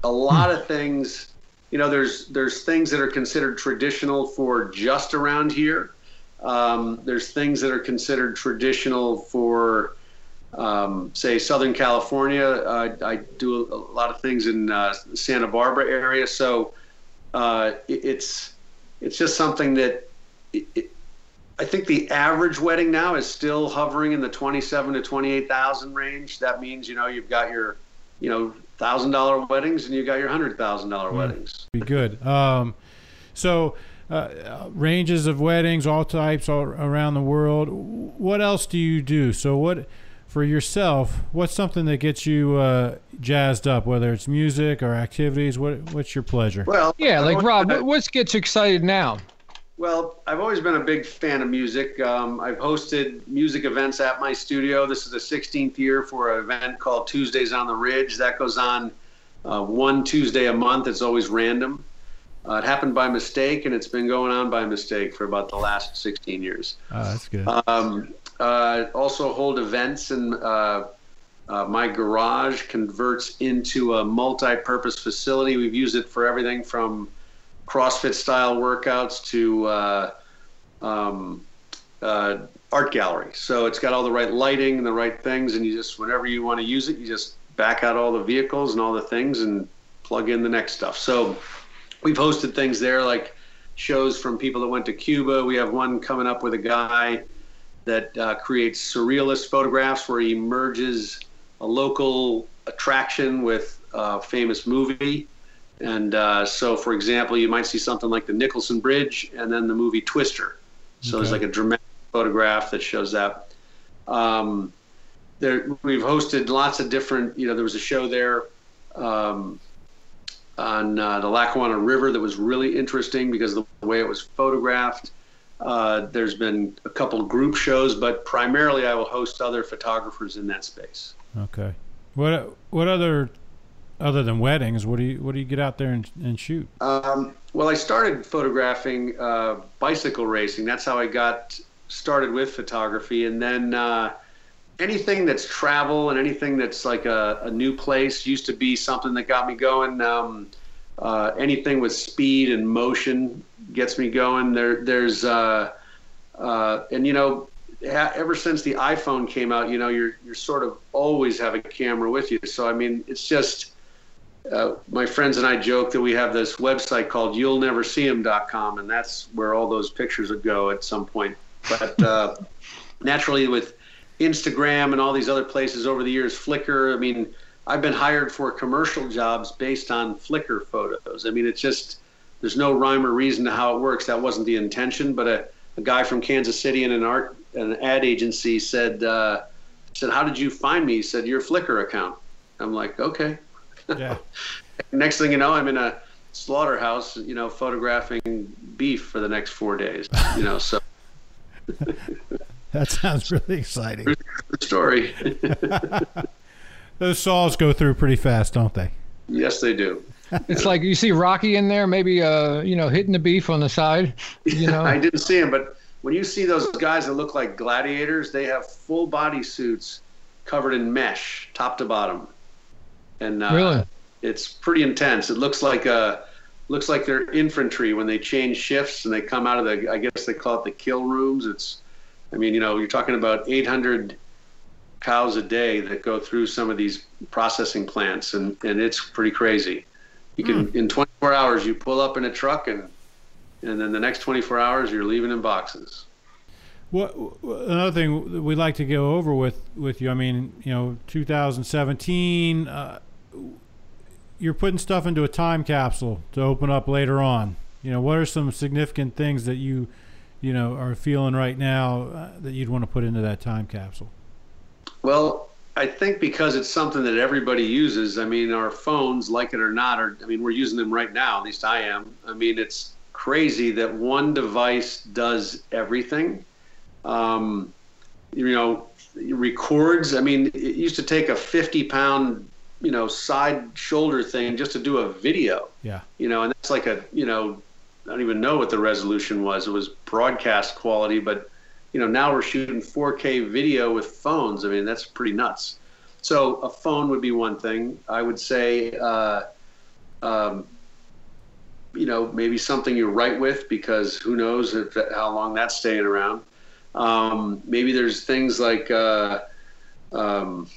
A lot of things, you know, there's there's things that are considered traditional for just around here. Um, there's things that are considered traditional for um, say Southern California. Uh, I do a lot of things in uh, Santa Barbara area, so uh, it, it's it's just something that it, it, I think the average wedding now is still hovering in the twenty-seven to twenty-eight thousand range. That means you know you've got your you know thousand dollar weddings and you've got your hundred thousand dollar weddings. Be good. Um, so, uh, uh, ranges of weddings, all types, all around the world. What else do you do? So, what for yourself? What's something that gets you uh, jazzed up? Whether it's music or activities, what what's your pleasure? Well, Yeah, like Rob, been a- what, what gets you excited now? Well, I've always been a big fan of music. Um, I've hosted music events at my studio. This is the 16th year for an event called Tuesdays on the Ridge. That goes on uh, one Tuesday a month. It's always random. Uh, it happened by mistake, and it's been going on by mistake for about the last 16 years. Oh, that's good. Um, uh, also hold events, and uh, uh, my garage converts into a multi-purpose facility. We've used it for everything from CrossFit style workouts to uh, um, uh, art gallery. So it's got all the right lighting and the right things, and you just whenever you want to use it, you just back out all the vehicles and all the things and plug in the next stuff. So we've hosted things there like shows from people that went to Cuba. We have one coming up with a guy that uh, creates surrealist photographs where he merges a local attraction with a famous movie. And uh, so, for example, you might see something like the Nicholson Bridge and then the movie Twister. So there's like a dramatic photograph that shows that. Um, there, we've hosted lots of different. You know, there was a show there um, on uh, the Lackawanna River that was really interesting because of the way it was photographed. Uh, there's been a couple group shows, but primarily I will host other photographers in that space. Okay. What what other other than weddings? What do you what do you get out there and, and shoot? Um, well, I started photographing uh, bicycle racing. That's how I got started with photography. And then uh, anything that's travel and anything that's like a, a new place used to be something that got me going. Um, uh, anything with speed and motion gets me going. There, there's, uh, uh, and you know, ever since the iPhone came out, you know, you're you're sort of always have a camera with you. So I mean, it's just uh, my friends and I joke that we have this website called you'll never see him.com and that's where all those pictures would go at some point. But uh, naturally with Instagram and all these other places over the years, Flickr, I mean, I've been hired for commercial jobs based on Flickr photos. I mean, it's just there's no rhyme or reason to how it works. That wasn't the intention, but a, a guy from Kansas City in an art an ad agency said uh, said, "How did you find me?" He said, "Your Flickr account." I'm like, "Okay." Yeah. Next thing you know, I'm in a slaughterhouse, you know, photographing beef for the next four days. You know, so That sounds really exciting. the story. Those saws go through pretty fast, don't they? yes, they do. It's like you see Rocky in there, maybe uh, you know, hitting the beef on the side. You know, I didn't see him, but when you see those guys that look like gladiators, they have full body suits covered in mesh, top to bottom, and uh, Really? it's pretty intense. It looks like a looks like they're infantry when they change shifts and they come out of the. I guess they call it the kill rooms. It's, I mean, you know, you're talking about 800 cows a day that go through some of these processing plants, and and it's pretty crazy. You can in 24 hours you pull up in a truck and and then the next 24 hours you're leaving in boxes. What another thing we'd like to go over with with you? I mean, you know, 2017. Uh, you're putting stuff into a time capsule to open up later on. You know, what are some significant things that you, you know, are feeling right now uh, that you'd want to put into that time capsule? Well, I think because it's something that everybody uses. I mean, our phones, like it or not, are. I mean, we're using them right now. At least I am. I mean, it's crazy that one device does everything. Um, you know, records. I mean, it used to take a 50 pound, you know, side shoulder thing just to do a video. Yeah. You know, and that's like a, you know, I don't even know what the resolution was. It was broadcast quality, but you know, now we're shooting 4K video with phones. I mean, that's pretty nuts. So a phone would be one thing. I would say, uh, um, you know, maybe something you write with because who knows if how long that's staying around. Um, maybe there's things like uh, um,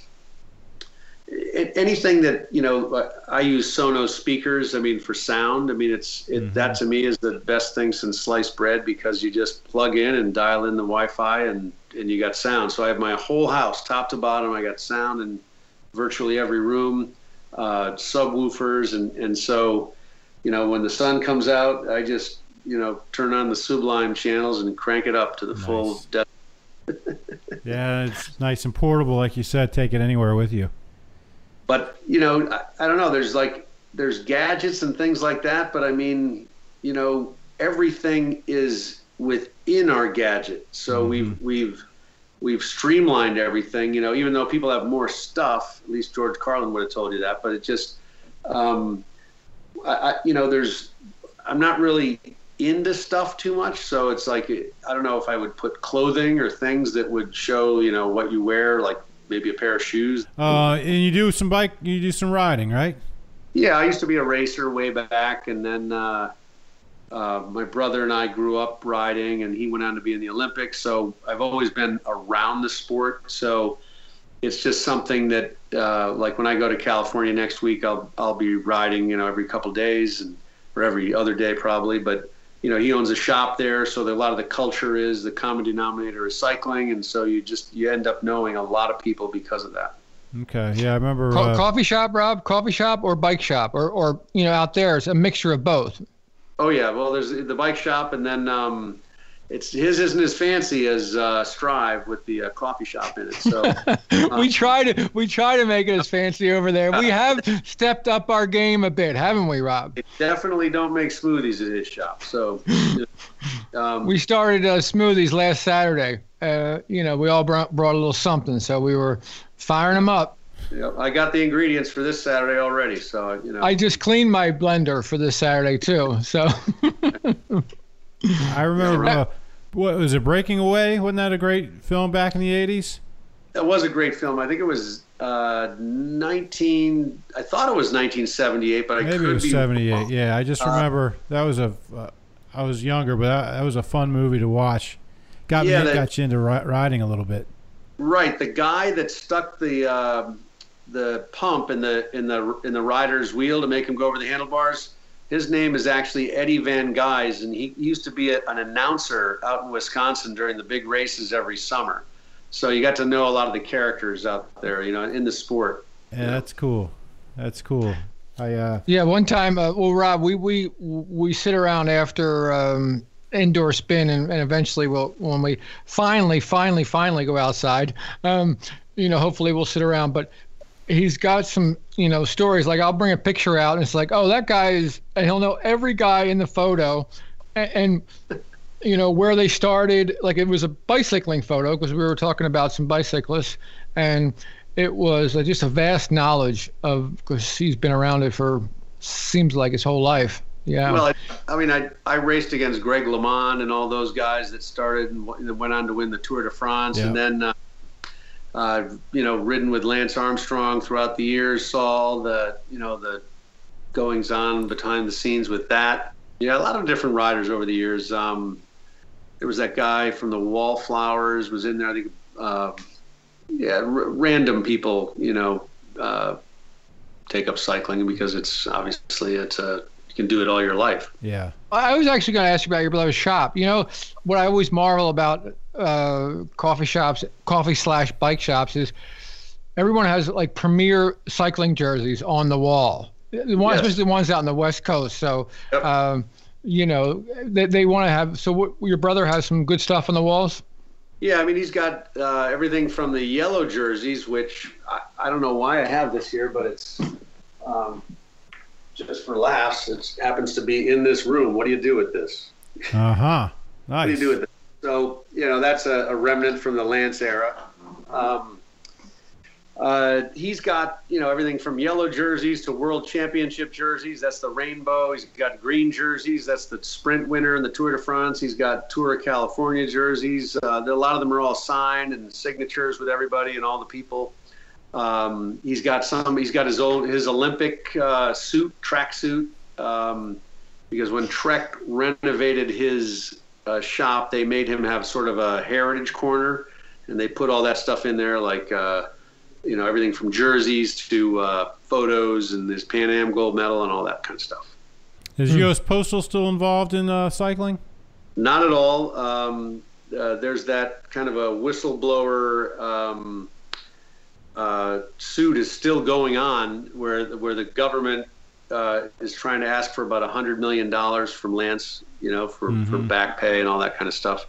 anything that you know. I use Sonos speakers. I mean, for sound. I mean, it's it, that to me is the best thing since sliced bread because you just plug in and dial in the Wi-Fi and and you got sound. So I have my whole house, top to bottom. I got sound in virtually every room, uh, subwoofers, and and so you know when the sun comes out, I just you know turn on the Sublime channels and crank it up to the full depth. Yeah, it's nice and portable, like you said. Take it anywhere with you. But you know I, I don't know there's like there's gadgets and things like that but i mean you know everything is within our gadget. So we've we've we've streamlined everything you know even though people have more stuff at least george carlin would have told you that but it just um I, I you know there's i'm not really into stuff too much so it's like i don't know if i would put clothing or things that would show you know what you wear like maybe a pair of shoes Uh, and you do some bike, you do some riding, right? Yeah, I used to be a racer way back, and then uh, uh, my brother and I grew up riding, and he went on to be in the Olympics. So I've always been around the sport. So it's just something that, uh, like when I go to California next week, I'll I'll be riding, you know, every couple days and or every other day probably. But you know, he owns a shop there, so a lot of the culture is the common denominator is cycling, and so you just you end up knowing a lot of people because of that. Okay. Yeah, I remember. Co- Uh, coffee shop, Rob, coffee shop or bike shop, or or you know, out there it's a mixture of both. Oh yeah, well there's the bike shop, and then um, it's his isn't as fancy as uh, Strive with the uh, coffee shop in it. So we try to we try to make it as fancy over there. We have stepped up our game a bit, haven't we, Rob? they definitely don't make smoothies at his shop. So um, We started uh, smoothies last Saturday. Uh, you know, we all brought, brought a little something, so we were firing them up. yeah, I got the ingredients for this Saturday already. So you know, I just cleaned my blender for this Saturday too. So I remember. Uh, what was it? Breaking Away? Wasn't that a great film back in the '80s? that was a great film. I think it was uh, 19. I thought it was 1978, but I Maybe could it was '78. wrong. Yeah, I just remember that was a. Uh, I was younger, but that, that was a fun movie to watch. got Yeah, me that- got you into ri- riding a little bit. Right, the guy that stuck the um the pump in the in the in the rider's wheel to make him go over the handlebars. His name is actually Eddie Van Guys, and he used to be a, an announcer out in Wisconsin during the big races every summer. So you got to know a lot of the characters out there, you know, in the sport. Yeah, that's cool. That's cool. I uh, Yeah, one time, uh, well, Rob, we we we sit around after um, indoor spin, and, and eventually, we'll when we finally, finally, finally go outside, um, you know, hopefully we'll sit around. But he's got some, you know, stories. Like I'll bring a picture out, and it's like, oh, that guy is, and he'll know every guy in the photo, and. and you know where they started like it was a bicycling photo because we were talking about some bicyclists and it was uh, just a vast knowledge of because he's been around it for seems like his whole life. Yeah. Well, I, I mean, I I raced against Greg LeMond and all those guys that started and went on to win the Tour de France, and then uh, uh, you know ridden with Lance Armstrong throughout the years. Saw the you know the goings on behind the scenes with that. Yeah, a lot of different riders over the years. Um, there was that guy from the Wallflowers was in there. I think. Uh, yeah, r- random people, you know, uh, take up cycling because it's obviously it's a can do it all your life. yeah. I was actually going to ask you about your brother's shop. You know, what I always marvel about uh, coffee shops, coffee slash bike shops is everyone has like premier cycling jerseys on the wall. The ones, Yes. especially the ones out on the West Coast. So, Yep. um, you know, they, they want to have. So, what, your brother has some good stuff on the walls. Yeah, I mean he's got uh, everything from the yellow jerseys, which I, I don't know why I have this here, but it's um, just for laughs. It happens to be in this room. What do you do with this? Uh huh. What do you do with it? So you know that's a, a remnant from the Lance era. Um, uh, he's got you know everything from yellow jerseys to World Championship jerseys. That's the rainbow. He's got green jerseys. That's the Sprint winner in the Tour de France. He's got Tour of California jerseys. Uh, a lot of them are all signed and signatures with everybody and all the people. Um, he's got some. He's got his own his Olympic uh, suit, track suit. Um, because when Trek renovated his uh, shop, they made him have sort of a heritage corner, and they put all that stuff in there, like uh, you know everything from jerseys to uh, photos and his Pan Am gold medal and all that kind of stuff. Is U.S. Postal still involved in uh, cycling? Not at all. Um, uh, there's that kind of a whistleblower um, uh, suit is still going on, where where the government uh, is trying to ask for about a hundred million dollars from Lance, you know, for, for back pay and all that kind of stuff.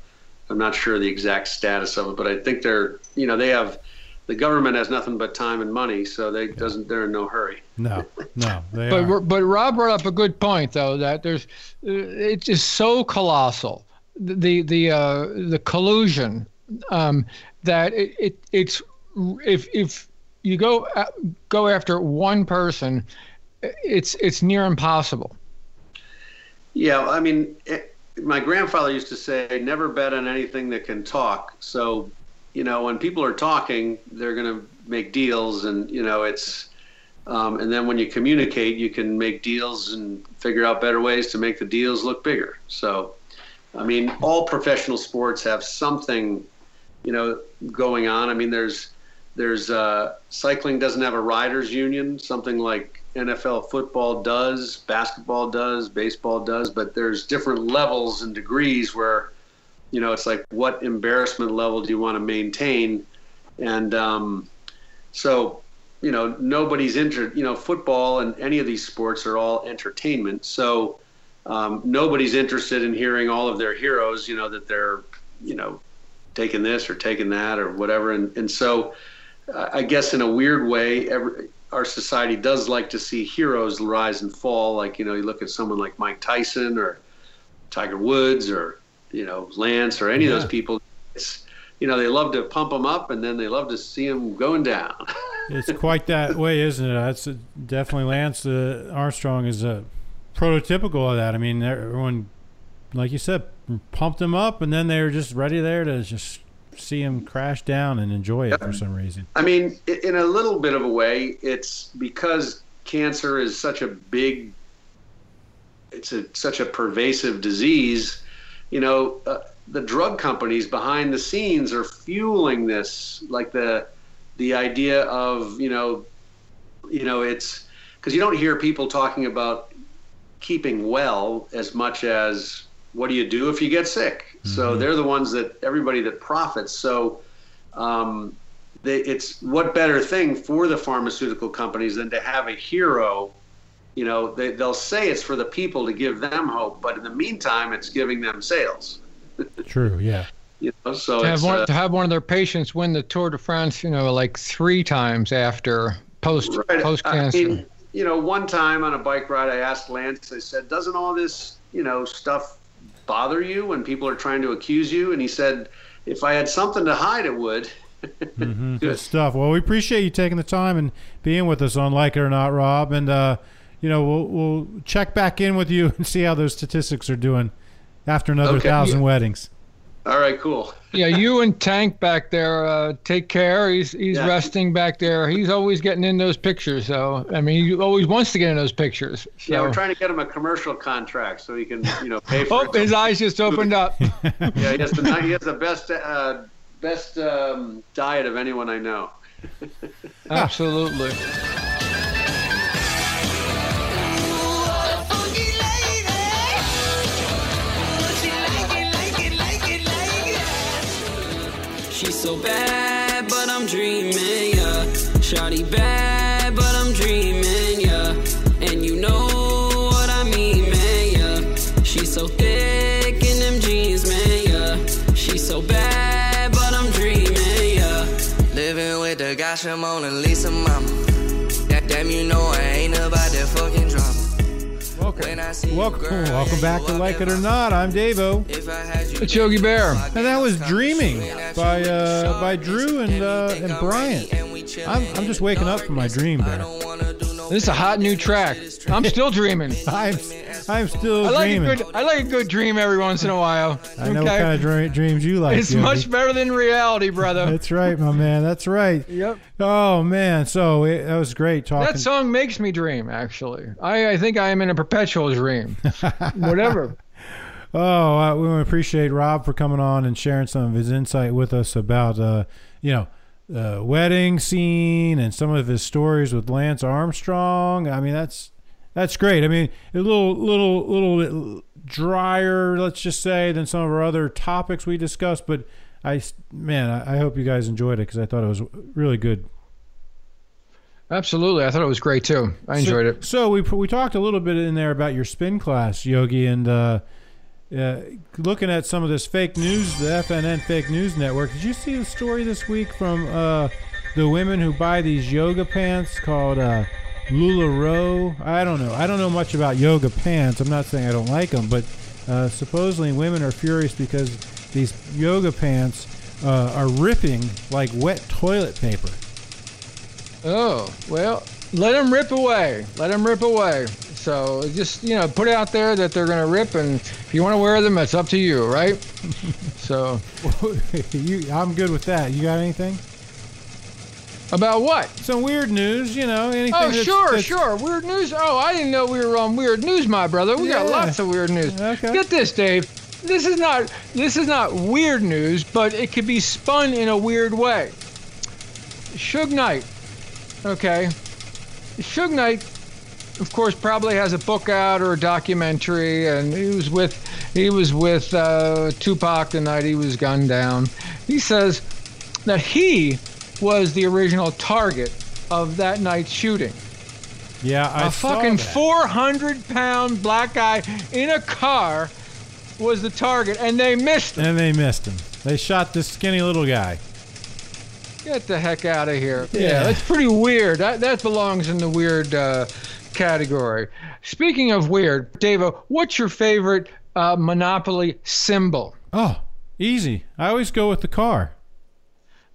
I'm not sure the exact status of it, but I think they're, you know, they have the government has nothing but time and money, so they doesn't they're in no hurry. No, no. They But are. but Rob brought up a good point though that there's uh, it's just so colossal the the uh, the collusion um, that it, it it's if if you go a- go after one person it's it's near impossible. Yeah, I mean, it, my grandfather used to say, "Never bet on anything that can talk." So, you know, when people are talking, they're going to make deals, and you know, it's. Um, and then when you communicate, you can make deals and figure out better ways to make the deals look bigger. So, I mean, all professional sports have something, you know, going on. I mean, there's there's uh, cycling doesn't have a riders union, something like NFL football does, basketball does, baseball does, but there's different levels and degrees where, you know, it's like what embarrassment level do you want to maintain, and um, so you know nobody's inter you know football and any of these sports are all entertainment. So um, nobody's interested in hearing all of their heroes you know that they're you know taking this or taking that or whatever. And and so I guess in a weird way every, our society does like to see heroes rise and fall like you know you look at someone like Mike Tyson or Tiger Woods or you know Lance or any of those people it's you know they love to pump them up and then they love to see them going down It's quite that way, isn't it? That's uh, definitely Lance uh, Armstrong is a prototypical of that. I mean, everyone, like you said, pumped him up, and then they were just ready there to just see him crash down and enjoy it for some reason. I mean, in a little bit of a way, it's because cancer is such a big, it's a, such a pervasive disease. You know, uh, the drug companies behind the scenes are fueling this, like the the idea of you know, you know, it's because you don't hear people talking about keeping well as much as what do you do if you get sick. So they're the ones that everybody that profits. So um, they, it's what better thing for the pharmaceutical companies than to have a hero. You know, they, they'll say it's for the people to give them hope, but in the meantime, it's giving them sales. True. Yeah. You know, so to have it's, one uh, to have one of their patients win the Tour de France, you know, like three times after post Right. post I cancer. mean, you know, one time on a bike ride, I asked Lance. I said, "Doesn't all this, you know, stuff bother you when people are trying to accuse you?" And he said, "If I had something to hide, it would." Mhm. Good stuff. Well, we appreciate you taking the time and being with us on Like It or Not, Rob. And uh, you know, we'll we'll check back in with you and see how those statistics are doing after another Okay. thousand weddings. All right, cool. yeah, you and Tank back there, uh, take care. He's he's Yeah. resting back there. He's always getting in those pictures. So I mean, he always wants to get in those pictures. So. Yeah, we're trying to get him a commercial contract so he can, you know, pay for Oh, it. his eyes just opened up. Yeah, he has the he has the best uh, best um, diet of anyone I know. Absolutely. She's so bad, but I'm dreaming, yeah. Shawty bad, but I'm dreaming, yeah. And you know what I mean, man, yeah. She's so thick in them jeans, man, yeah. She's so bad, but I'm dreaming, yeah. Living with the gotcha Mona Lisa mama. That damn, you know I Welcome, When I see you, welcome, welcome back to Like It or Not. I'm Davo, If I had you, It's Yogi Bear. and that was "Dreaming" by uh, by Drew and uh, and Bryant. I'm I'm just waking up from my dream, Bear. This is a hot new track. I'm still dreaming. I'm I'm still I like a dreaming. good I like a good dream every once in a while. I know what kind of dre- dreams you like. It's Yogi. much better than reality, brother. That's right, my man. That's right. Yep. Oh man, so it, that was great talking. That song makes me dream, actually. I, I think I am in a perpetual dream. Whatever. Oh, uh, we want to appreciate Rob for coming on and sharing some of his insight with us about, uh, you know, the wedding scene and some of his stories with Lance Armstrong. I mean, that's that's great. I mean, a little, little, little bit drier, let's just say, than some of our other topics we discussed. But I, man, I, hope you guys enjoyed it because I thought it was really good. Absolutely. I thought it was great, too. I enjoyed so, it. So we we talked a little bit in there about your spin class, Yogi, and uh, uh, looking at some of this fake news, the FNN fake news network. Did you see the story this week from uh, the women who buy these yoga pants called uh, Lularoe? I don't know. I don't know much about yoga pants. I'm not saying I don't like them, but uh, supposedly women are furious because these yoga pants uh, are ripping like wet toilet paper. Oh, well, let them rip away. Let them rip away. So just, you know, put it out there that they're going to rip, and if you want to wear them, it's up to you, right? so, you, I'm good with that. You got anything? About what? Some weird news, you know, anything. Oh, that's- sure, that's- sure. Weird news. Oh, I didn't know we were on weird news, my brother. We got lots of weird news. Okay. Get this, Dave. This is not this is not weird news, but it could be spun in a weird way. Suge Knight. Okay. Suge Knight, of course, probably has a book out or a documentary, and he was with he was with uh, Tupac the night he was gunned down. He says that he was the original target of that night's shooting. Yeah, I a fucking that. 400 pound black guy in a car was the target, and they missed him. And they missed him. They shot this skinny little guy. Get the heck out of here. Yeah, Yeah. that's pretty weird. That, that belongs in the weird uh, category. Speaking of weird, Davo, what's your favorite uh, Monopoly symbol? Oh, easy. I always go with the car.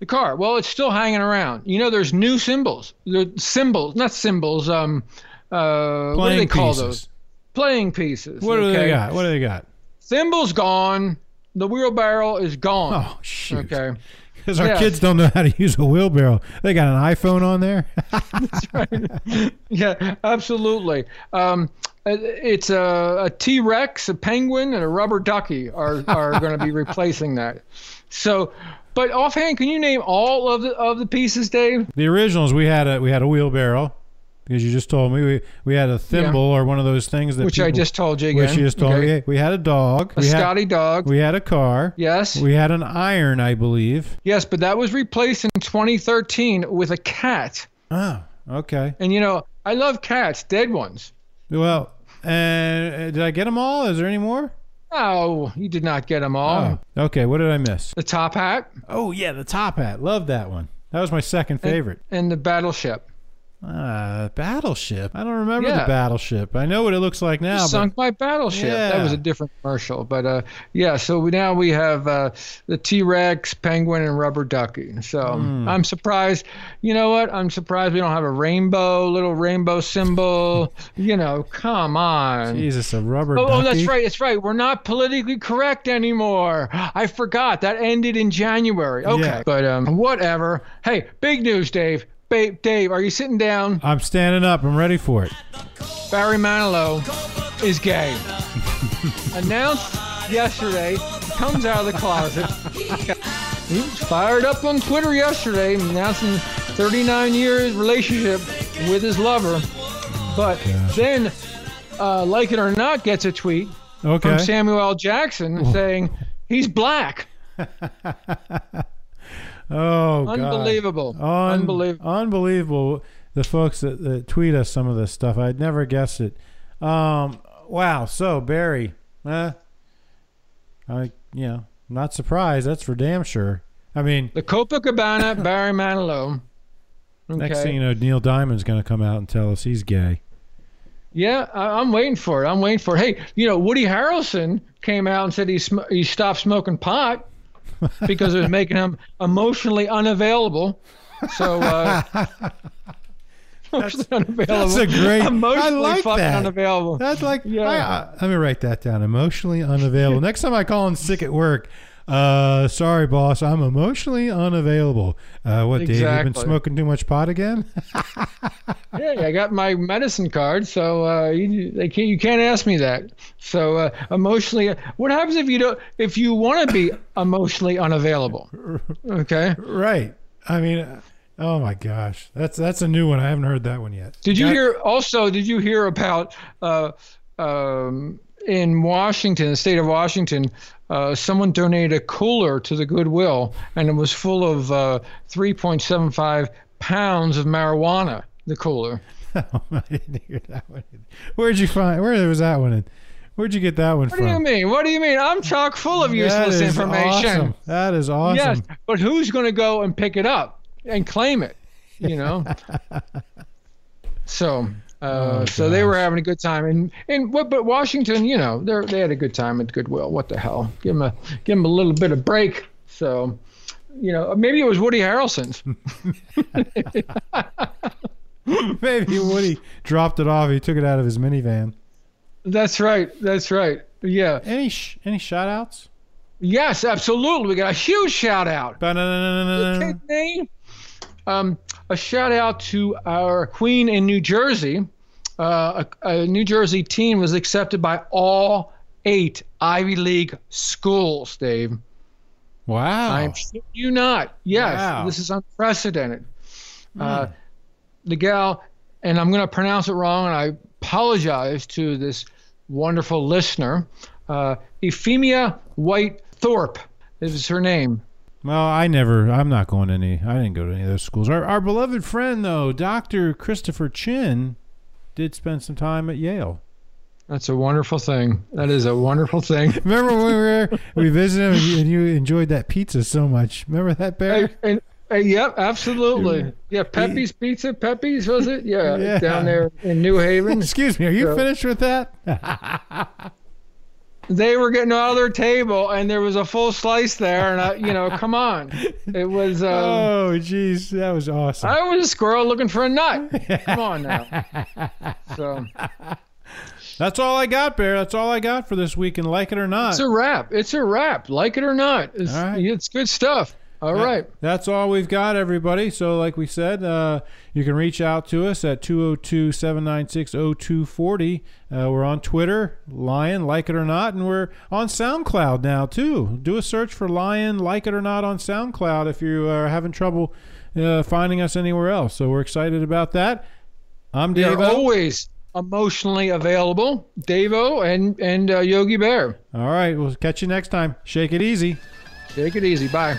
The car. Well, it's still hanging around. You know, there's new symbols. The symbols, not symbols. Um, uh, what do they call pieces. those? Playing pieces. What do they got? What do they got? Thimbles gone. The wheelbarrow is gone. Oh, shoot. Okay. Because our Yeah. kids don't know how to use a wheelbarrow. They got an iPhone on there. That's right. yeah, absolutely. Um, it's a, a T Rex, a penguin, and a rubber ducky are are going to be replacing that. So, but offhand, can you name all of the of the pieces, Dave? the originals we had a we had a wheelbarrow because you just told me we we had a thimble or one of those things that Which I just told you again. which you just told Okay. me. We had a dog. A we had, Scotty dog. We had a car. yes. We had an iron, I believe. yes, but that was replaced in 2013 with a cat. Oh, okay. And you know, I love cats, dead ones. Well, uh, did I get them all? Is there any more? Oh, you did not get them all. Oh, okay. What did I miss? The top hat Oh yeah, the top hat. Love that one. That was my second favorite. and the battleship. Uh, battleship. I don't remember Yeah. the battleship. I know what it looks like now. But sunk my battleship. That was a different commercial, but uh, yeah. So we, now we have uh, the T Rex, penguin, and rubber ducky. So Hmm. I'm surprised. You know what? I'm surprised we don't have a rainbow, little rainbow symbol. you know, come on. Jesus, a rubber Oh, ducky. oh, that's right. That's right. We're not politically correct anymore. I forgot that ended in January. Okay, Yeah. but um, whatever. Hey, big news, Dave. Ba- Dave, are you sitting down? I'm standing up. I'm ready for it. Barry Manilow is gay. Announced yesterday, comes out of the closet. He was fired up on Twitter yesterday, announcing 39 years relationship with his lover. But then, uh, like it or not, gets a tweet Okay. from Samuel L. Jackson saying he's black. oh, God. Unbelievable. Un- Unbelievable. Unbelievable. The folks that, that tweet us some of this stuff, I'd never guessed it. Um, wow. So Barry, eh, I you know not surprised. That's for damn sure. I mean, The Copacabana Barry Manilow. next thing you know, Neil Diamond's going to come out and tell us he's gay. Yeah, I, I'm waiting for it. I'm waiting for it. Hey, you know, Woody Harrelson came out and said he sm- he stopped smoking pot because it was making him emotionally unavailable. So uh, emotionally unavailable. That's a great. emotionally I like fucking that. unavailable. That's like. Yeah. I, I, let me write that down. Emotionally unavailable. Next time I call in sick at work. Uh, sorry, boss. I'm emotionally unavailable. Uh, what, Dave? You've been smoking too much pot again? Yeah, I got my medicine card, so uh, you they can't, you can't ask me that. So uh, emotionally, what happens if you don't if you want to be emotionally unavailable? Okay. right. I mean, uh, oh my gosh, that's that's a new one. I haven't heard that one yet. Did you Got- hear also? Did you hear about uh, um, in Washington, the state of Washington? Uh, someone donated a cooler to the Goodwill, and it was full of uh, 3.75 pounds of marijuana. The cooler. I didn't hear that one. Where'd you find? Where was that one? In? Where'd you get that one What from? What do you mean? What do you mean? I'm chock full of That useless is information. awesome. That is awesome. Yes, but who's going to go and pick it up and claim it? You know. so, uh, Oh, so they were having a good time, and and what? But Washington, you know, they they had a good time at Goodwill. What the hell? Give them a give them a little bit of break. So, you know, maybe it was Woody Harrelson's. Maybe Woody dropped it off. He took it out of his minivan. That's right. That's right. Yeah. Any sh- any shout outs? Yes, absolutely. We got a huge shout out. Um, a shout out to our queen in New Jersey. Uh, a, a New Jersey teen was accepted by all eight Ivy League schools, Dave. Wow. I'm you not. Yes, Wow. this is unprecedented. Uh, the gal, and I'm going to pronounce it wrong, and I apologize to this wonderful listener. Uh, Euphemia White Thorpe is her name. Well, I never. I'm not going to any. I didn't go to any of those schools. Our, our beloved friend, though, Doctor Christopher Chin, did spend some time at Yale. That's a wonderful thing. That is a wonderful thing. Remember when we were? We visited and you, enjoyed that pizza so much. Remember that, Bear? And, and, uh, yep, absolutely. Yeah, Pepe's Pizza, Pepe's was it? Yeah, Yeah. down there in New Haven. Excuse me. Are you So- finished with that? They were getting out of their table, and there was a full slice there, and I, you know, come on, it was. Um, oh, jeez, that was awesome. I was a squirrel looking for a nut. Come on now. So That's all I got, Bear. That's all I got for this week. And like it or not, it's a wrap. It's a wrap. Like it or not, it's, right. it's good stuff. All right. That's all we've got, everybody. So, like we said, uh, you can reach out to us at 202 796 0240. Uh, We're on Twitter, Lion, like it or not, and we're on SoundCloud now, too. Do a search for Lion, like it or not, on SoundCloud if you are having trouble uh, finding us anywhere else. So, we're excited about that. I'm Dave. always emotionally available, Davo and and uh, Yogi Bear. All right. We'll catch you next time. Shake it easy. Take it easy. Bye.